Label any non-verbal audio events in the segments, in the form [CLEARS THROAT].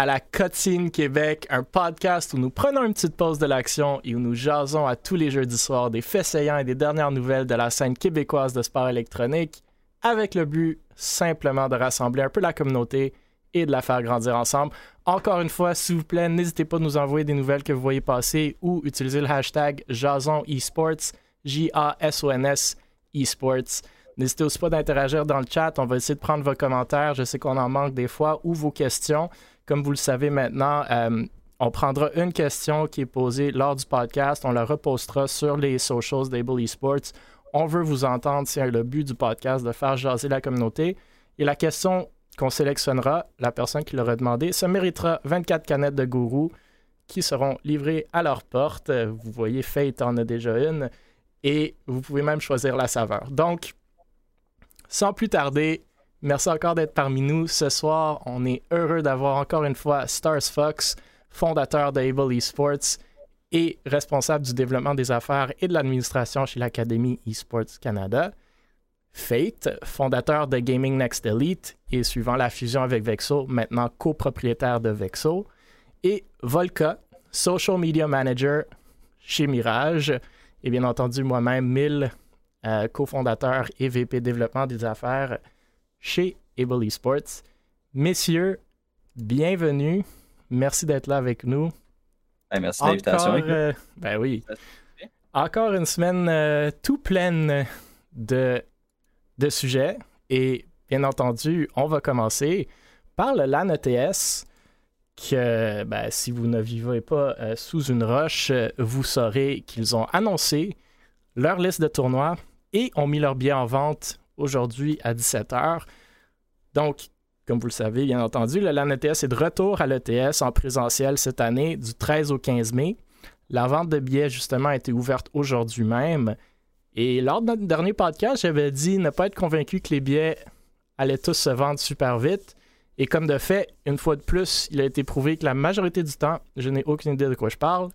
À la Cotine Québec, un podcast où nous prenons une petite pause de l'action et où nous jasons à tous les jeudis soirs des faits saillants et des dernières nouvelles de la scène québécoise de sport électronique, avec le but simplement de rassembler un peu la communauté et de la faire grandir ensemble. Encore une fois, s'il vous plaît, n'hésitez pas à nous envoyer des nouvelles que vous voyez passer ou utiliser le hashtag Jason Esports, J-A-S-O-N-S Esports. N'hésitez aussi pas d'interagir dans le chat. On va essayer de prendre vos commentaires. Je sais qu'on en manque des fois ou vos questions. Comme vous le savez maintenant, euh, on prendra une question qui est posée lors du podcast. On la repostera sur les socials d'Able Esports. On veut vous entendre. C'est le but du podcast de faire jaser la communauté. Et la question qu'on sélectionnera, la personne qui l'aura demandé, ça méritera 24 canettes de gourou qui seront livrées à leur porte. Vous voyez, Fate en a déjà une. Et vous pouvez même choisir la saveur. Donc, sans plus tarder, merci encore d'être parmi nous. Ce soir, on est heureux d'avoir encore une fois Stars Fox, fondateur d'Able Esports et responsable du développement des affaires et de l'administration chez l'Académie Esports Canada. Fate, fondateur de Gaming Next Elite et suivant la fusion avec Vexo, maintenant copropriétaire de Vexo. Et Volka, Social Media Manager chez Mirage. Et bien entendu, moi-même, Mille, euh, cofondateur et VP développement des affaires chez Able Esports. Messieurs, bienvenue. Merci d'être là avec nous. merci de l'invitation. Euh, ben oui. Encore une semaine euh, tout pleine de, de sujets. Et bien entendu, on va commencer par le LAN ETS que ben, si vous ne vivez pas sous une roche, vous saurez qu'ils ont annoncé leur liste de tournois et ont mis leur billet en vente aujourd'hui à 17h. Donc, comme vous le savez, bien entendu, le LAN ETS est de retour à l'ETS en présentiel cette année du 13 au 15 mai. La vente de billets, justement, a été ouverte aujourd'hui même. Et lors de notre dernier podcast, j'avais dit ne pas être convaincu que les billets allaient tous se vendre super vite. Et comme de fait, une fois de plus, il a été prouvé que la majorité du temps, je n'ai aucune idée de quoi je parle,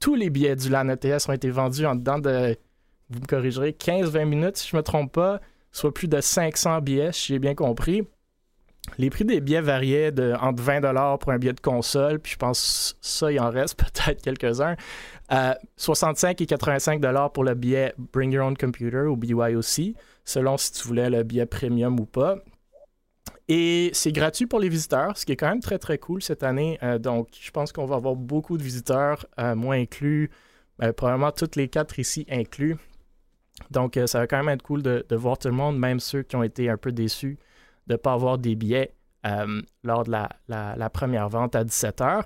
tous les billets du LAN ETS ont été vendus en dedans de vous me corrigerez, 15-20 minutes, si je ne me trompe pas, soit plus de 500 billets, si j'ai bien compris. Les prix des billets variaient de entre 20 pour un billet de console, puis je pense ça, il en reste [LAUGHS] peut-être quelques-uns. 65 et 85 pour le billet Bring Your Own Computer ou BYOC, selon si tu voulais le billet premium ou pas. Et c'est gratuit pour les visiteurs, ce qui est quand même très très cool cette année. Euh, donc, je pense qu'on va avoir beaucoup de visiteurs, euh, moi inclus, ben, probablement toutes les quatre ici inclus. Donc, euh, ça va quand même être cool de, voir tout le monde, même ceux qui ont été un peu déçus de ne pas avoir des billets euh, lors de la, première vente à 17h.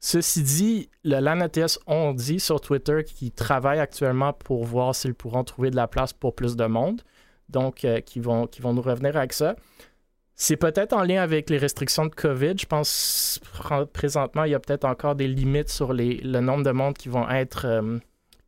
Ceci dit, le LAN ont dit sur Twitter qu'ils travaillent actuellement pour voir s'ils pourront trouver de la place pour plus de monde. Donc, euh, qui, vont, nous revenir avec ça. C'est peut-être en lien avec les restrictions de COVID. Je pense présentement, il y a peut-être encore des limites sur le nombre de monde qui vont être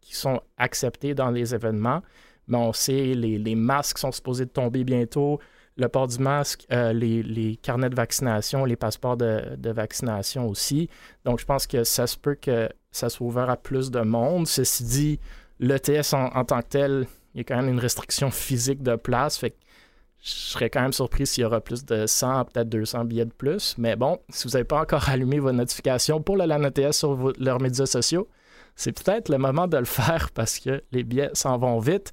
qui sont acceptés dans les événements. Mais on sait, les, les masques sont supposés de tomber bientôt. Le port du masque, euh, les, carnets de vaccination, les passeports de, vaccination aussi. Donc, je pense que ça se peut que ça soit ouvert à plus de monde. Ceci dit, l'ETS en, en tant que tel, il y a quand même une restriction physique de place. Fait que je serais quand même surpris s'il y aura plus de 100, peut-être 200 billets de plus. Mais bon, si vous n'avez pas encore [LAUGHS] allumé vos notifications pour le LAN ETS sur leurs médias sociaux, c'est peut-être le moment de le faire parce que les billets s'en vont vite.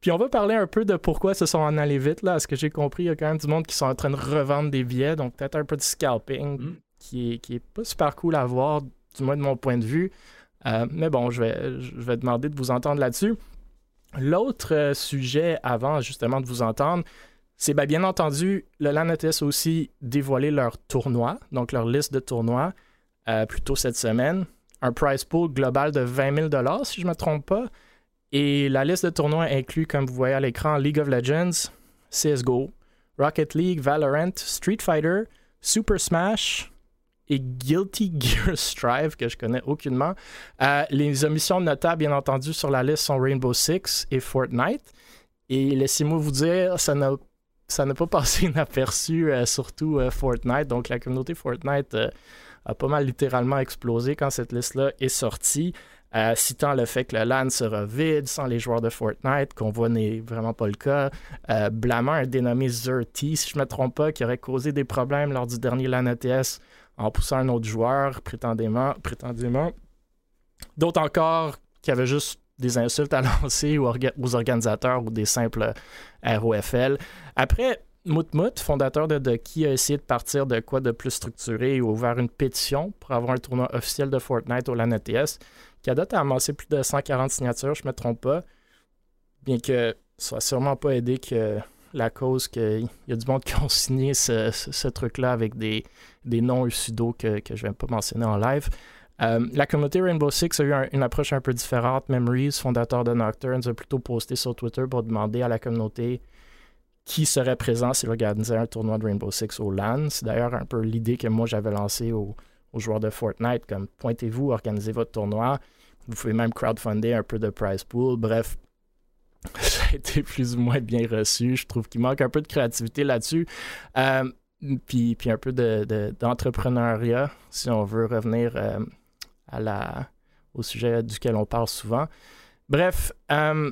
Puis on va parler un peu de pourquoi se sont en allés vite. Là. À ce que j'ai compris, il y a quand même du monde qui sont en train de revendre des billets, donc peut-être un peu de scalping mm. qui, est, qui est pas super cool à voir, du moins de mon point de vue. Euh, mais bon, je vais, je vais demander de vous entendre là-dessus. L'autre euh, sujet avant justement de vous entendre, c'est ben, bien entendu, le LAN ETS a aussi dévoilé leur tournoi, donc leur liste de tournois, euh, plus tôt cette semaine un price pool global de 20 000 si je ne me trompe pas. Et la liste de tournois inclut, comme vous voyez à l'écran, League of Legends, CSGO, Rocket League, Valorant, Street Fighter, Super Smash et Guilty Gear [LAUGHS] Strive, que je connais aucunement. Euh, les omissions notables, bien entendu, sur la liste sont Rainbow Six et Fortnite. Et laissez-moi vous dire, ça n'a ça n'a pas [LAUGHS] passé inaperçu, euh, surtout euh, Fortnite. Donc, la communauté Fortnite a pas mal littéralement explosé quand cette liste-là est sortie. euh, citant le fait que le LAN sera vide sans les joueurs de Fortnite, qu'on voit n'est vraiment pas le cas, euh, blâmant un dénommé Zerty, si je ne me trompe pas, qui aurait causé des problèmes lors du dernier LAN ETS en poussant un autre joueur, prétendument. prétendument. D'autres encore qui avaient juste des insultes à [LAUGHS] lancer aux, organisateurs ou des simples ROFL. Après, Moutmout, fondateur de Ducky, a essayé de partir de quoi de plus structuré et a ouvert une pétition pour avoir un tournoi officiel de Fortnite au LAN ETS qui a date à amasser plus de 140 signatures, je ne me trompe pas. Bien que ça n'a sûrement pas aidé que la cause qu'il y a du monde qui ont [LAUGHS] signé ce, truc-là avec des, des noms sudo que, je ne vais pas mentionner en live. Euh, la communauté Rainbow Six a eu une approche un peu différente. Memories, fondateur de Nocturnes, a plutôt posté sur Twitter pour demander à la communauté qui serait présent s'il organisait un tournoi de Rainbow Six au LAN. C'est d'ailleurs un peu l'idée que moi j'avais lancée aux joueurs de Fortnite, comme pointez-vous, organisez votre tournoi. Vous pouvez même crowdfunder un peu de prize pool. Bref, [LAUGHS] ça a été plus ou moins bien reçu. Je trouve qu'il manque un peu de créativité là-dessus. Euh, puis, un peu d'entrepreneuriat, si on veut revenir euh, au sujet duquel on parle souvent. Bref, euh,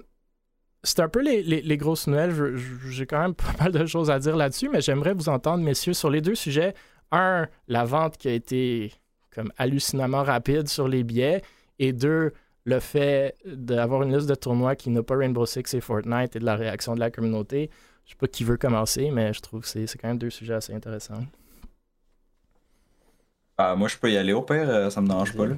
c'est un peu les, grosses nouvelles. J'ai quand même [LAUGHS] pas mal de choses à dire là-dessus, mais j'aimerais vous entendre, messieurs, sur les deux sujets. Un, la vente qui a été comme hallucinamment rapide sur les billets. Et deux, le fait d'avoir une liste de tournois qui n'a pas Rainbow Six et Fortnite et de la réaction de la communauté. Je sais pas qui veut commencer, mais je trouve que c'est quand même deux sujets assez intéressants. Ah, moi, je peux y aller au pire, euh, ça me dérange pas. Là.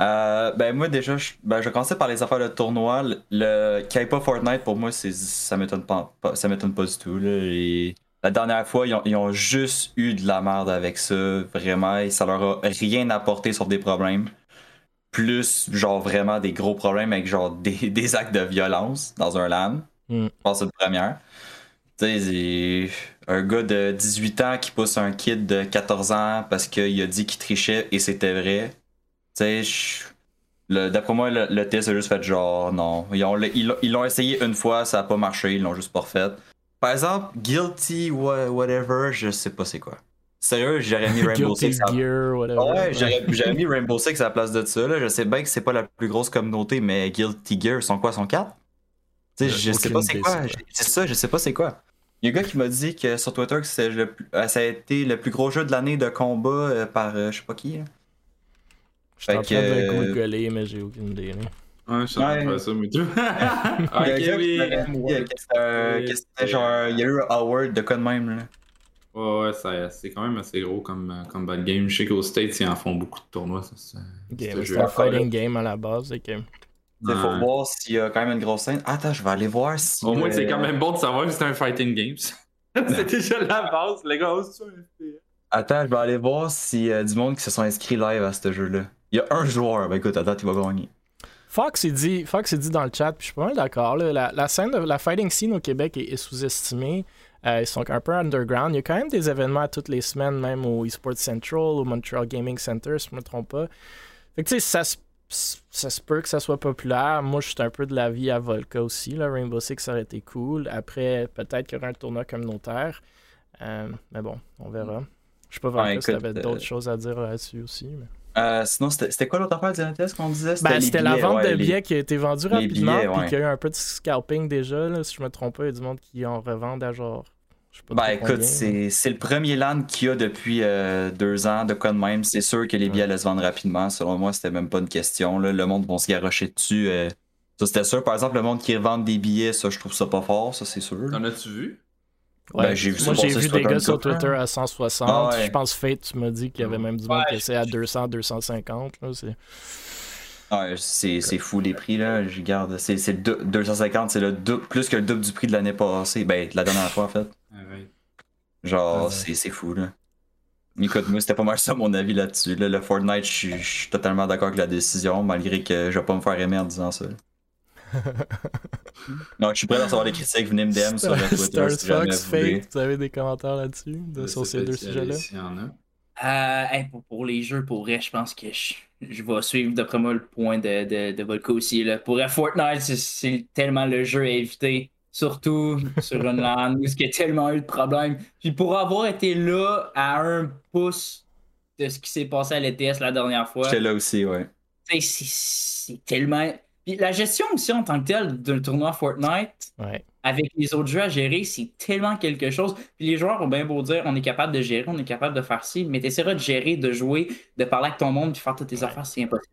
Euh, ben moi déjà, je, ben, je vais commencer par les affaires de tournoi. Le, le pas Fortnite pour moi, c'est ça m'étonne pas, ça m'étonne pas du tout. Là. la dernière fois, ils ont, ils ont, juste eu de la merde avec ça, vraiment, et ça leur a rien apporté sur des problèmes. Plus genre vraiment des gros problèmes avec genre des, [LAUGHS] des actes de violence dans un LAN. Mm. Je pense que c'est une première. Tu sais, un gars de 18 ans qui pousse un kid de 14 ans parce qu'il a dit qu'il trichait et c'était vrai tu sais, d'après moi, le, test a juste fait genre non. Ils l'ont essayé une fois, ça a pas marché, ils l'ont juste pas fait. Par exemple, Guilty, whatever, je sais pas c'est quoi. Sérieux, j'aurais mis [LAUGHS] Rainbow Six. À... Gear, Ouais, j'aurais mis Rainbow Six à la place de ça. Là. Je sais bien que c'est pas la plus grosse communauté, mais Guilty Gear, sont quoi, sont 4 Tu sais, je sais pas c'est quoi. C'est ça, je sais pas c'est quoi. Il y a un gars qui m'a dit que sur Twitter que euh, ça a été le plus gros jeu de l'année de combat euh, par euh, je sais pas qui. Je suis en train de rigoler, mais j'ai aucune idée. Ouais, je suis en train de faire ça, mais tout. [LAUGHS] ok, oui. C'était genre, il y a eu un award de quoi de même, là? Ouais, ouais, c'est quand même assez gros comme, comme bad game. Je sais qu'aux States, ils en font beaucoup de tournois. C'est un fighting game à la base. C'est que... Il faut voir s'il y a quand même une grosse scène. Attends, je vais aller voir si. Au moins, c'est quand même bon de savoir que c'est un fighting game. [LAUGHS] c'est déjà la base, les gars. Attends, je vais aller voir s'il y a du monde qui se sont inscrits live à ce jeu-là. Il y a un joueur, ben écoute, à date, il va gagner. Fox, il dit, Fox, dit dans le chat, puis je suis pas mal d'accord. La, la, scène de la fighting scene au Québec est, sous-estimée. Euh, ils sont un peu underground. Il y a quand même des événements toutes les semaines, même au eSports Central, au Montreal Gaming Center, si je me trompe pas. Fait que tu sais, ça, ça se peut que ça soit populaire. Moi, je suis un peu de l'avis à Volca aussi. Là. Rainbow Six aurait été cool. Après, peut-être qu'il y aurait un tournoi communautaire. Euh, mais bon, on verra. Je sais pas vraiment si tu avais d'autres euh, choses à dire là-dessus aussi. Mais... Euh, sinon, c'était quoi l'autre affaire du qu'on disait? C'était ben, la vente de billets qui a été vendue rapidement, puis qu'il y a eu un peu de scalping déjà. Là, si je me trompe pas, il y a du monde qui en revendent à genre. Je sais pas ben écoute, c'est le premier land qu'il y a depuis euh, deux ans de quoi de même. C'est sûr que les billets allaient se vendre rapidement. Selon moi, c'était même pas une question. Là. Le monde va se garrocher dessus. Euh. Ça, c'était sûr. Par exemple, le monde qui revend des billets, ça, je trouve ça pas fort. Ça, c'est sûr. En as-tu vu? Ben, moi, j'ai vu des gars sur Twitter à 160. Ah, je pense Fate, tu m'as dit qu'il y avait même du monde qui essayait à 200, 250. c'est fou les prix là, je garde. C'est 250, c'est le plus que le double du prix de l'année passée. Ben, de la dernière fois en fait. Genre, c'est fou là. Écoute, moi, c'était pas mal ça mon avis là-dessus. Le Fortnite, je suis totalement d'accord avec la décision, malgré que je vais pas me faire aimer en disant ça. [LAUGHS] Donc, je suis prêt à recevoir des critiques. Venez me DM sur le Twitter. si Fox, Fate, vous avez des commentaires là-dessus, sur ces deux sujets-là? Euh, pour, les jeux, pour vrai, je pense que je, vais suivre d'après moi le point de, de, de Volko aussi. Là. Pour Fortnite, c'est tellement le jeu à éviter, surtout sur [LAUGHS] une LAN où il y a tellement eu de problèmes. Puis pour avoir été là à un pouce de ce qui s'est passé à l'ETS la dernière fois. J'étais là aussi, ouais c'est tellement. Puis la gestion aussi en tant que telle d'un tournoi Fortnite, avec les autres jeux à gérer, c'est tellement quelque chose. Puis les joueurs ont bien beau dire on est capable de gérer, on est capable de faire ci, mais t'essaieras de gérer, de jouer, de parler avec ton monde, puis faire toutes tes affaires, c'est impossible.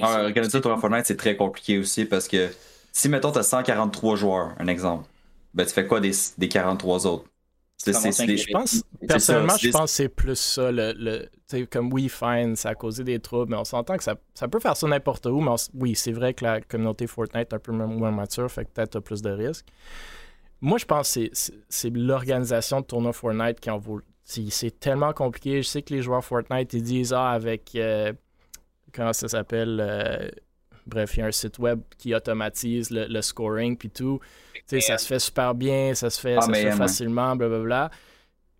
Ah, organiser un tournoi Fortnite, c'est très compliqué aussi parce que si, mettons, t'as 143 joueurs, un exemple, ben tu fais quoi des, des 43 autres? Je pense, personnellement, je pense que c'est plus ça. Le, le comme oui, fine, ça a causé des troubles, mais on s'entend que ça, ça, peut faire ça n'importe où. Mais oui, c'est vrai que la communauté Fortnite est un peu moins mature, fait que peut-être as plus de risques. Moi, je pense que c'est l'organisation de tournoi Fortnite qui en vaut. C'est tellement compliqué. Je sais que les joueurs Fortnite, ils disent Ah, avec. Euh, comment ça s'appelle euh, Bref, il y a un site web qui automatise le, scoring puis tout. ça se fait super bien, ça se fait, ah, facilement, blablabla.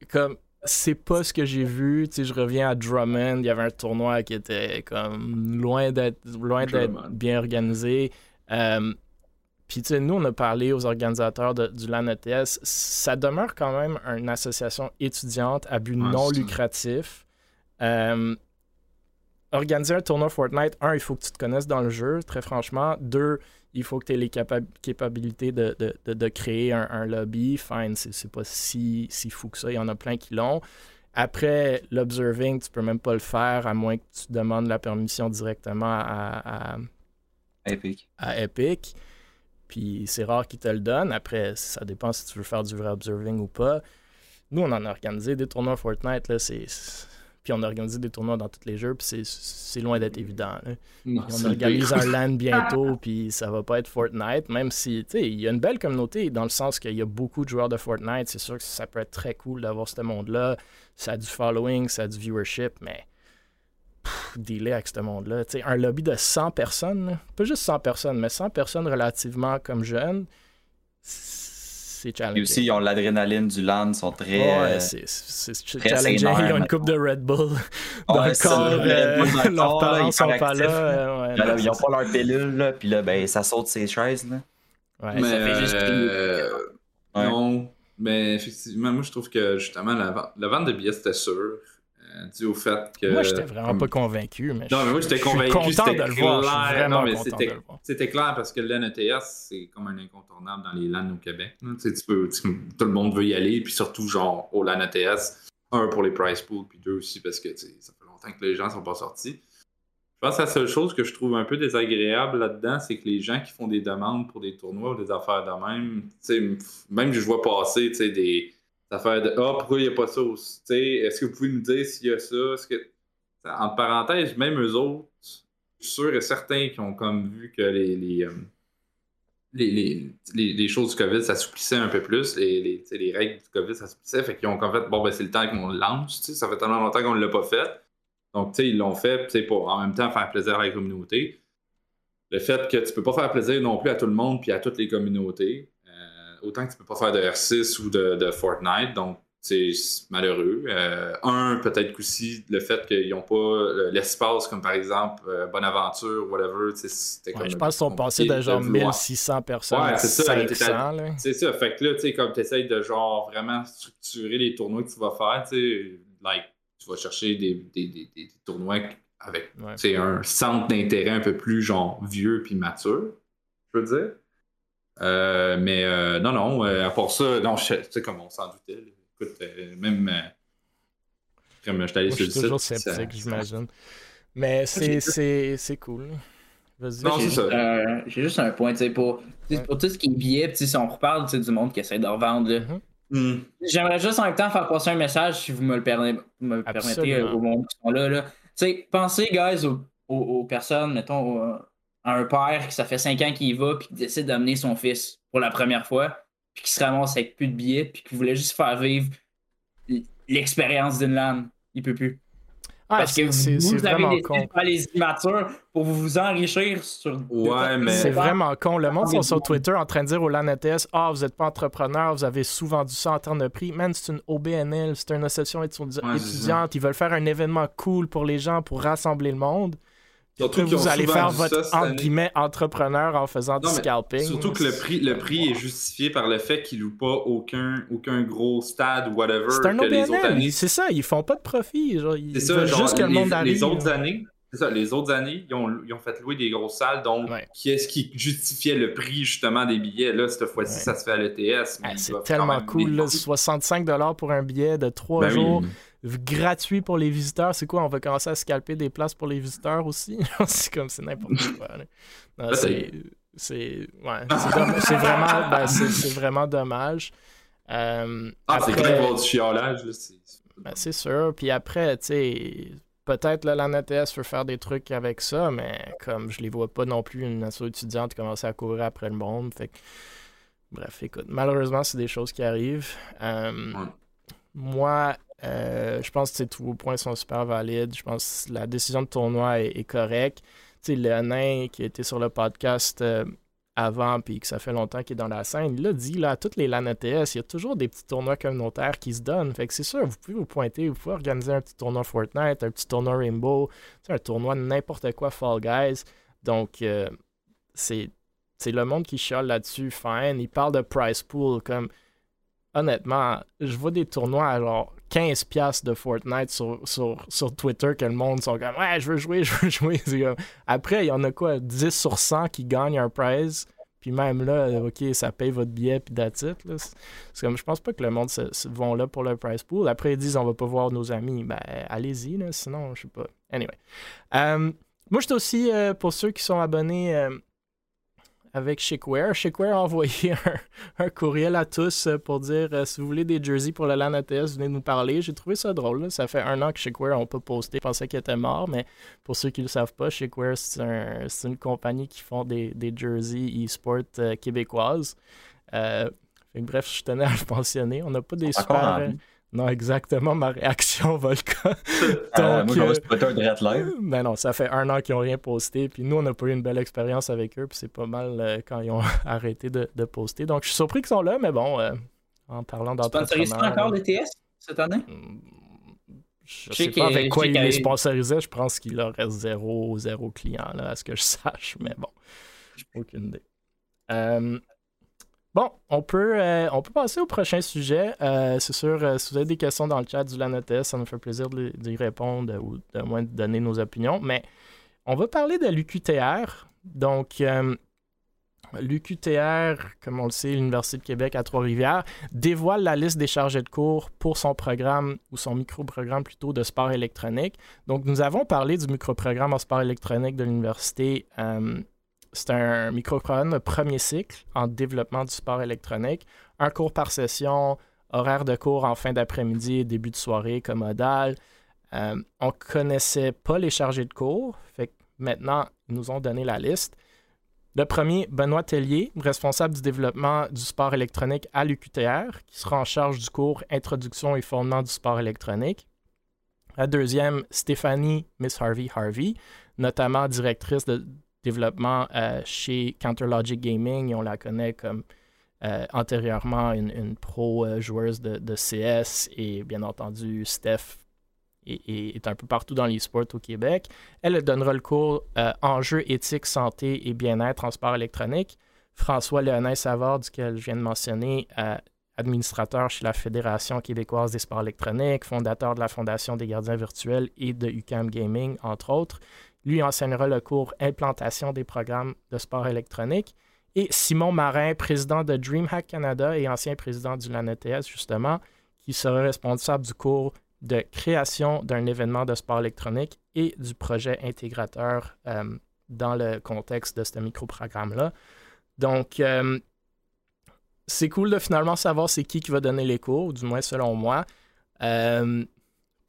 Comme c'est pas ce que j'ai vu. je reviens à Drummond, il y avait un tournoi qui était comme loin d'être loin d'être bien organisé. Euh, puis nous, on a parlé aux organisateurs du LAN ETS. Ça demeure quand même une association étudiante à but non lucratif. Euh, organiser un tournoi Fortnite, un, il faut que tu te connaisses dans le jeu, très franchement. Deux, il faut que tu aies les capacités de, créer un, lobby. Fine, c'est pas si, si fou que ça. Il y en a plein qui l'ont. Après, l'observing, tu peux même pas le faire à moins que tu demandes la permission directement à, Epic. À Epic. Puis c'est rare qu'ils te le donnent. Après, ça dépend si tu veux faire du vrai observing ou pas. Nous, on en a organisé des tournois Fortnite. Là, c'est puis on organise des tournois dans tous les jeux, puis c'est loin d'être évident. on organise un LAN [LAUGHS] bientôt, puis ça va pas être Fortnite, même si, tu sais, il y a une belle communauté dans le sens qu'il y a beaucoup de joueurs de Fortnite. C'est sûr que ça peut être très cool d'avoir ce monde-là. Ça a du following, ça a du viewership, mais dealer avec ce monde-là. Tu sais, un lobby de 100 personnes, pas juste 100 personnes, mais 100 personnes relativement comme jeunes, c'est Et aussi, ils ont l'adrénaline du land, sont très. Ouais, euh, c'est challenging. Ils ont une coupe de Red Bull dans le corps. Euh, [LAUGHS] leurs parents sont pas là. Euh, ils ont pas leur pilule, là, puis là, ben, ça saute ses chaises. Là. Ouais, mais ça fait juste. Euh, non, mais effectivement, moi, je trouve que justement, la, la vente de billets, c'était sûr. Euh, dû au fait que. Moi, j'étais vraiment pas convaincu. Mais non, mais moi, j'étais convaincu. C'était de le voir. non, mais c'était clair parce que l'NETS, c'est comme un incontournable dans les LAN au Québec. Tu peux, tout le monde veut y aller, puis surtout, genre, au LAN ETS, un pour les price pools, puis deux aussi parce que ça fait longtemps que les gens sont pas sortis. Je pense que la seule chose que je trouve un peu désagréable là-dedans, c'est que les gens qui font des demandes pour des tournois ou des affaires de même, même je vois passer des affaire de Ah, pourquoi il n'y a pas ça aussi? Est-ce que vous pouvez nous dire s'il y a ça? En parenthèse, même eux autres, je suis sûr et certain qui ont comme vu que les, les, euh, les, les, choses du COVID s'assouplissaient un peu plus, les, les règles du COVID s'assouplissaient, fait qu'ils ont en fait, bon, ben c'est le temps qu'on le lance, ça fait tellement longtemps qu'on ne l'a pas fait. Donc, ils l'ont fait pour en même temps faire plaisir à la communauté. Le fait que tu peux pas faire plaisir non plus à tout le monde puis à toutes les communautés autant que tu peux pas faire de R6 ou de, Fortnite, donc c'est malheureux. Euh, un, peut-être aussi le fait qu'ils n'ont pas euh, l'espace, comme par exemple euh, Bonaventure, whatever. C'était je pense qu'ils sont passés de genre 1600 personnes ouais, à 500. C'est ça. Fait que là, tu sais, comme tu essayes de genre vraiment structurer les tournois que tu vas faire, tu sais, like, tu vas chercher des, des, des, des tournois avec un centre d'intérêt un peu plus genre vieux puis mature, je veux dire. Euh, mais euh, non, non, euh, à part ça, non, tu sais, comme on s'en doutait. écoute, même. comme je allé sur le site. toujours sceptique, j'imagine. Mais c'est cool. Vas-y. J'ai juste un point, tu sais, pour, pour tout ce qui est billet, si on reparle du monde qui essaie de revendre. Mm-hmm. Hmm. J'aimerais juste en même temps faire passer un message, si vous me le, permettez, me permettez au monde qui sont là. là. Pensez, guys, aux, aux, personnes, mettons, un père qui ça fait 5 ans qu'il y va puis qui décide d'amener son fils pour la première fois puis qui se ramasse avec plus de billets puis qui voulait juste faire vivre l'expérience d'une LAN. Il peut plus. Parce que vous, vous avez décidé de les immatures pour vous enrichir sur. Ouais, mais. C'est vraiment con. Le monde sont sur Twitter en train de dire au LAN ETS Ah, vous n'êtes pas entrepreneur, vous avez sous-vendu ça en termes de prix. Man, c'est une OBNL, c'est une association étudiante. Ils veulent faire un événement cool pour les gens, pour rassembler le monde. Surtout que vous allez faire votre entre guillemets entrepreneur en faisant du scalping. Surtout que le prix, le prix est justifié par le fait qu'ils louent pas aucun, aucun gros stade ou whatever. C'est un que les autres années. C'est ça, ils font pas de profit. Genre, ils ça, juste que le monde arrive. Les autres années, C'est ça, les autres années, ils ont, fait louer des grosses salles, donc qui est-ce qui justifiait le prix justement des billets? Là, cette fois-ci, ça se fait à l'ETS. Ah, c'est tellement cool, là, 65$ pour un billet de 3 ben jours. Gratuit pour les visiteurs. C'est quoi? On va commencer à scalper des places pour les visiteurs aussi? [LAUGHS] c'est comme c'est n'importe [LAUGHS] quoi. c'est c'est ouais, c'est vraiment, ben, vraiment dommage. Euh, ah, c'est grave du chiolage. Ben, c'est sûr. Puis après, tu sais, peut-être la NTS veut faire des trucs avec ça, mais comme je les vois pas non plus une asso étudiante commencer à courir après le monde. Fait Bref, écoute, malheureusement, c'est des choses qui arrivent. Euh, moi, euh, je pense que tous vos points sont super valides. Je pense que la décision de tournoi est, correcte. Tu sais, le nain qui était sur le podcast euh, avant, puis que ça fait longtemps qu'il est dans la scène, il l'a dit, là, à toutes les LAN ETS, il y a toujours des petits tournois communautaires qui se donnent. Fait que c'est sûr, vous pouvez vous pointer, vous pouvez organiser un petit tournoi Fortnite, un petit tournoi Rainbow, un tournoi n'importe quoi Fall Guys. Donc, euh, c'est le monde qui chiale là-dessus, fine. Il parle de price pool, comme honnêtement, je vois des tournois à genre 15$ de Fortnite sur, sur, Twitter que le monde sont comme Ouais, je veux jouer, [LAUGHS] je veux jouer. Après, il y en a quoi 10 sur 100 qui gagnent un prize. Puis même là, OK, ça paye votre billet, puis that's it. C'est comme, je pense pas que le monde se, vont là pour le prize pool. Après, ils disent, on va pas voir nos amis. Ben, allez-y, sinon, je sais pas. Anyway. Euh, moi, je aussi, euh, pour ceux qui sont abonnés euh, avec Shakeware. Shakeware a envoyé [LAUGHS] un, courriel à tous euh, pour dire euh, si vous voulez des jerseys pour le LAN ATS, venez nous parler. J'ai trouvé ça drôle. Ça fait un an que Shakeware n'a pas posté. Je pensais qu'il était mort, mais pour ceux qui ne le savent pas, Shakeware, c'est une compagnie qui font des, des jerseys e-sport euh, québécoises. bref, je tenais à le [LAUGHS] mentionner. On n'a pas des super. Non, exactement ma réaction, [LAUGHS] Volca. Euh, Donc, moi, je un direct live. Ben non, ça fait un an qu'ils n'ont rien posté. Puis nous, on n'a pas eu une belle expérience avec eux. Puis c'est pas mal euh, quand ils ont [LAUGHS] arrêté de, poster. Donc, je suis surpris qu'ils sont là, mais bon, euh, en parlant d'entrepreneurs... Tu encore les TS cette année? Hmm, je sais pas avec quoi ils les sponsorisaient. Je pense qu'il leur reste zéro, zéro client, là, à ce que je [LAUGHS] sache. Mais bon, aucune idée. Bon, on peut, euh, on peut passer au prochain sujet. Euh, c'est sûr, euh, si vous avez des questions dans le chat du LANOTS, ça nous fait plaisir d'y répondre ou de moins de donner nos opinions. Mais on va parler de l'UQTR. Donc, l'UQTR, comme on le sait, l'Université de Québec à Trois-Rivières, dévoile la liste des chargés de cours pour son programme ou son micro-programme plutôt de sport électronique. Donc, nous avons parlé du micro-programme en sport électronique de l'Université c'est un micro-programme de premier cycle en développement du sport électronique. Un cours par session, horaire de cours en fin d'après-midi et début de soirée commodal. Euh, on ne connaissait pas les chargés de cours. Fait maintenant, ils nous ont donné la liste. Le premier, Benoît Tellier, responsable du développement du sport électronique à l'UQTR, qui sera en charge du cours Introduction et fondement du sport électronique. La deuxième, Stéphanie Miss Harvey Harvey, notamment directrice de, développement euh, chez Counterlogic Gaming. on la connaît comme euh, antérieurement une, pro euh, joueuse de, CS et bien entendu Steph est, un peu partout dans l'e-sport au Québec. Elle donnera le cours Enjeux, éthique, santé et bien-être en sport électronique. François Léonin Savard, duquel je viens de mentionner, administrateur chez la Fédération québécoise des sports électroniques, fondateur de la Fondation des gardiens virtuels et de UCAM Gaming, entre autres. Lui enseignera le cours Implantation des programmes de sport électronique. Et Simon Marin, président de DreamHack Canada et ancien président du LANETS, justement, qui sera responsable du cours de création d'un événement de sport électronique et du projet intégrateur euh, dans le contexte de ce micro-programme-là. Donc, euh, c'est cool de finalement savoir c'est qui qui va donner les cours, du moins selon moi. Euh,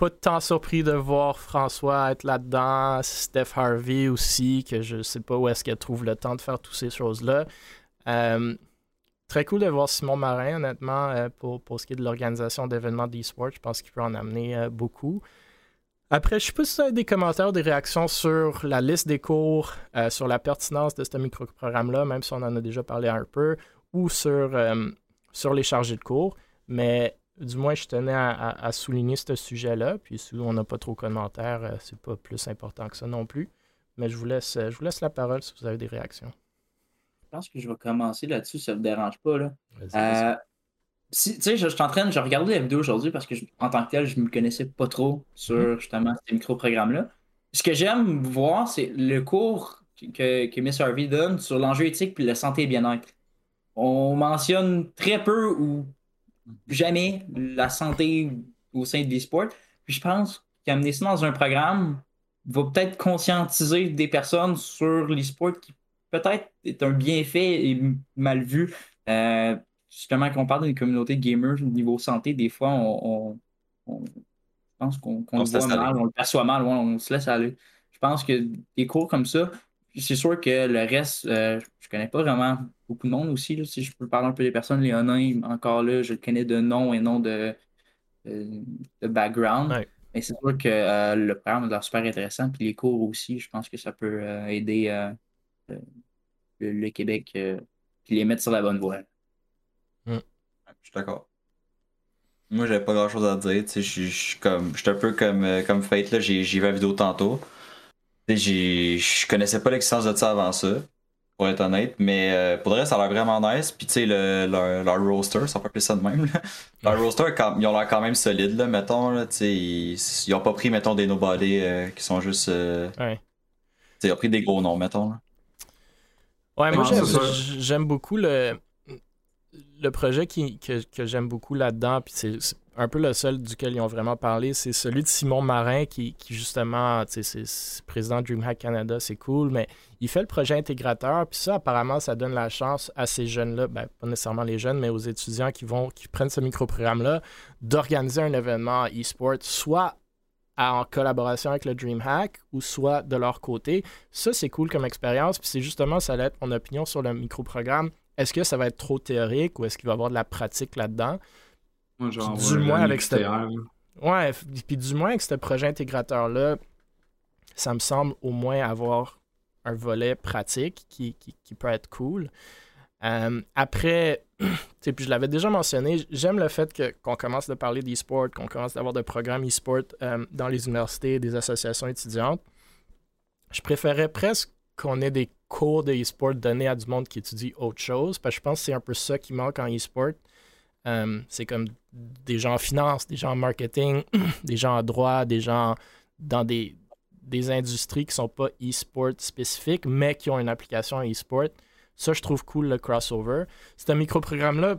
pas tant surpris de voir François être là-dedans, Steph Harvey aussi, que je sais pas où est-ce qu'elle trouve le temps de faire toutes ces choses-là. Euh, très cool de voir Simon Marin, honnêtement, euh, pour, pour ce qui est de l'organisation d'événements d'e-sport. Je pense qu'il peut en amener euh, beaucoup. Après, je sais pas si vous avez des commentaires, des réactions sur la liste des cours, sur la pertinence de ce micro-programme-là, même si on en a déjà parlé un peu, ou sur, sur les chargés de cours. Mais du moins, je tenais à, souligner ce sujet-là. Puis si on n'a pas trop de commentaires, euh, c'est pas plus important que ça non plus. Mais je vous laisse, je vous laisse la parole si vous avez des réactions. Je pense que je vais commencer là-dessus, ça ne me dérange pas. Là. Euh, si, tu sais, je, suis en train de regarder la vidéo aujourd'hui parce que en tant que tel, je ne me connaissais pas trop sur mm-hmm. justement ces micro-programmes-là. ce que j'aime voir, c'est le cours que, que Miss Harvey donne sur l'enjeu éthique puis la santé et bien-être. On mentionne très peu ou jamais la santé au sein de l'e-sport. Puis je pense qu'amener ça dans un programme va peut-être conscientiser des personnes sur l'e-sport qui peut-être est un bienfait et mal vu. Euh, justement, quand on parle d'une communauté de gamers au niveau santé, des fois, on, pense qu'on le voit mal, on le perçoit mal, on se laisse aller. Je pense que des cours comme ça, c'est sûr que le reste, euh, je connais pas vraiment beaucoup de monde aussi. si je peux parler un peu des personnes, Léonin, encore là, je le connais de nom et non de, de, background. Mais c'est sûr que euh, le programme est l'air super intéressant. Puis les cours aussi, je pense que ça peut euh, aider le, Québec et les mettre sur la bonne voie. Mm. Je suis d'accord. Moi, j'avais pas grand chose à dire. Je suis comme. un peu comme, comme Fate, j'ai vu la vidéo tantôt. Je connaissais pas l'existence de ça avant ça, pour être honnête, mais euh, pour le reste, ça a l'air vraiment nice. Puis tu sais, le, leur, leur, roster, ça peut appeler ça de même. Leur roster, ils ont l'air quand même solide, là, mettons. Là, ils, ils ont pas pris, mettons, des nobody euh, qui sont juste. Euh, ouais. Ils ont pris des gros noms, mettons. Ouais, moi j'aime beaucoup le, le projet qui, que, que j'aime beaucoup là-dedans. Puis c'est un peu le seul duquel ils ont vraiment parlé, c'est celui de Simon Marin qui, justement, c'est président de DreamHack Canada, c'est cool, mais il fait le projet intégrateur, puis ça, apparemment, ça donne la chance à ces jeunes-là, ben, pas nécessairement les jeunes, mais aux étudiants qui vont, qui prennent ce micro-programme-là, d'organiser un événement e-sport, soit en collaboration avec le DreamHack ou soit de leur côté. Ça, c'est cool comme expérience, puis c'est justement, ça va être mon opinion sur le micro-programme. Est-ce que ça va être trop théorique ou est-ce qu'il va y avoir de la pratique là-dedans? Du moins avec cette... Ouais, puis du moins avec ce projet intégrateur-là, ça me semble au moins avoir un volet pratique qui, qui, peut être cool. Euh, après, [CLEARS THROAT] puis je l'avais déjà mentionné, j'aime le fait que, qu'on commence de parler d'e-sport, qu'on commence d'avoir des programmes e-sport euh, dans les universités et des associations étudiantes. Je préférais presque qu'on ait des cours de e-sport donnés à du monde qui étudie autre chose, parce que je pense que c'est un peu ça qui manque en e-sport. Euh, c'est comme des gens en finance, des gens en marketing, [CLEARS THROAT] des gens en droit, des gens dans des, des industries qui sont pas e-sport spécifiques, mais qui ont une application e-sport. Ça, je trouve cool le crossover. C'est un micro-programme-là,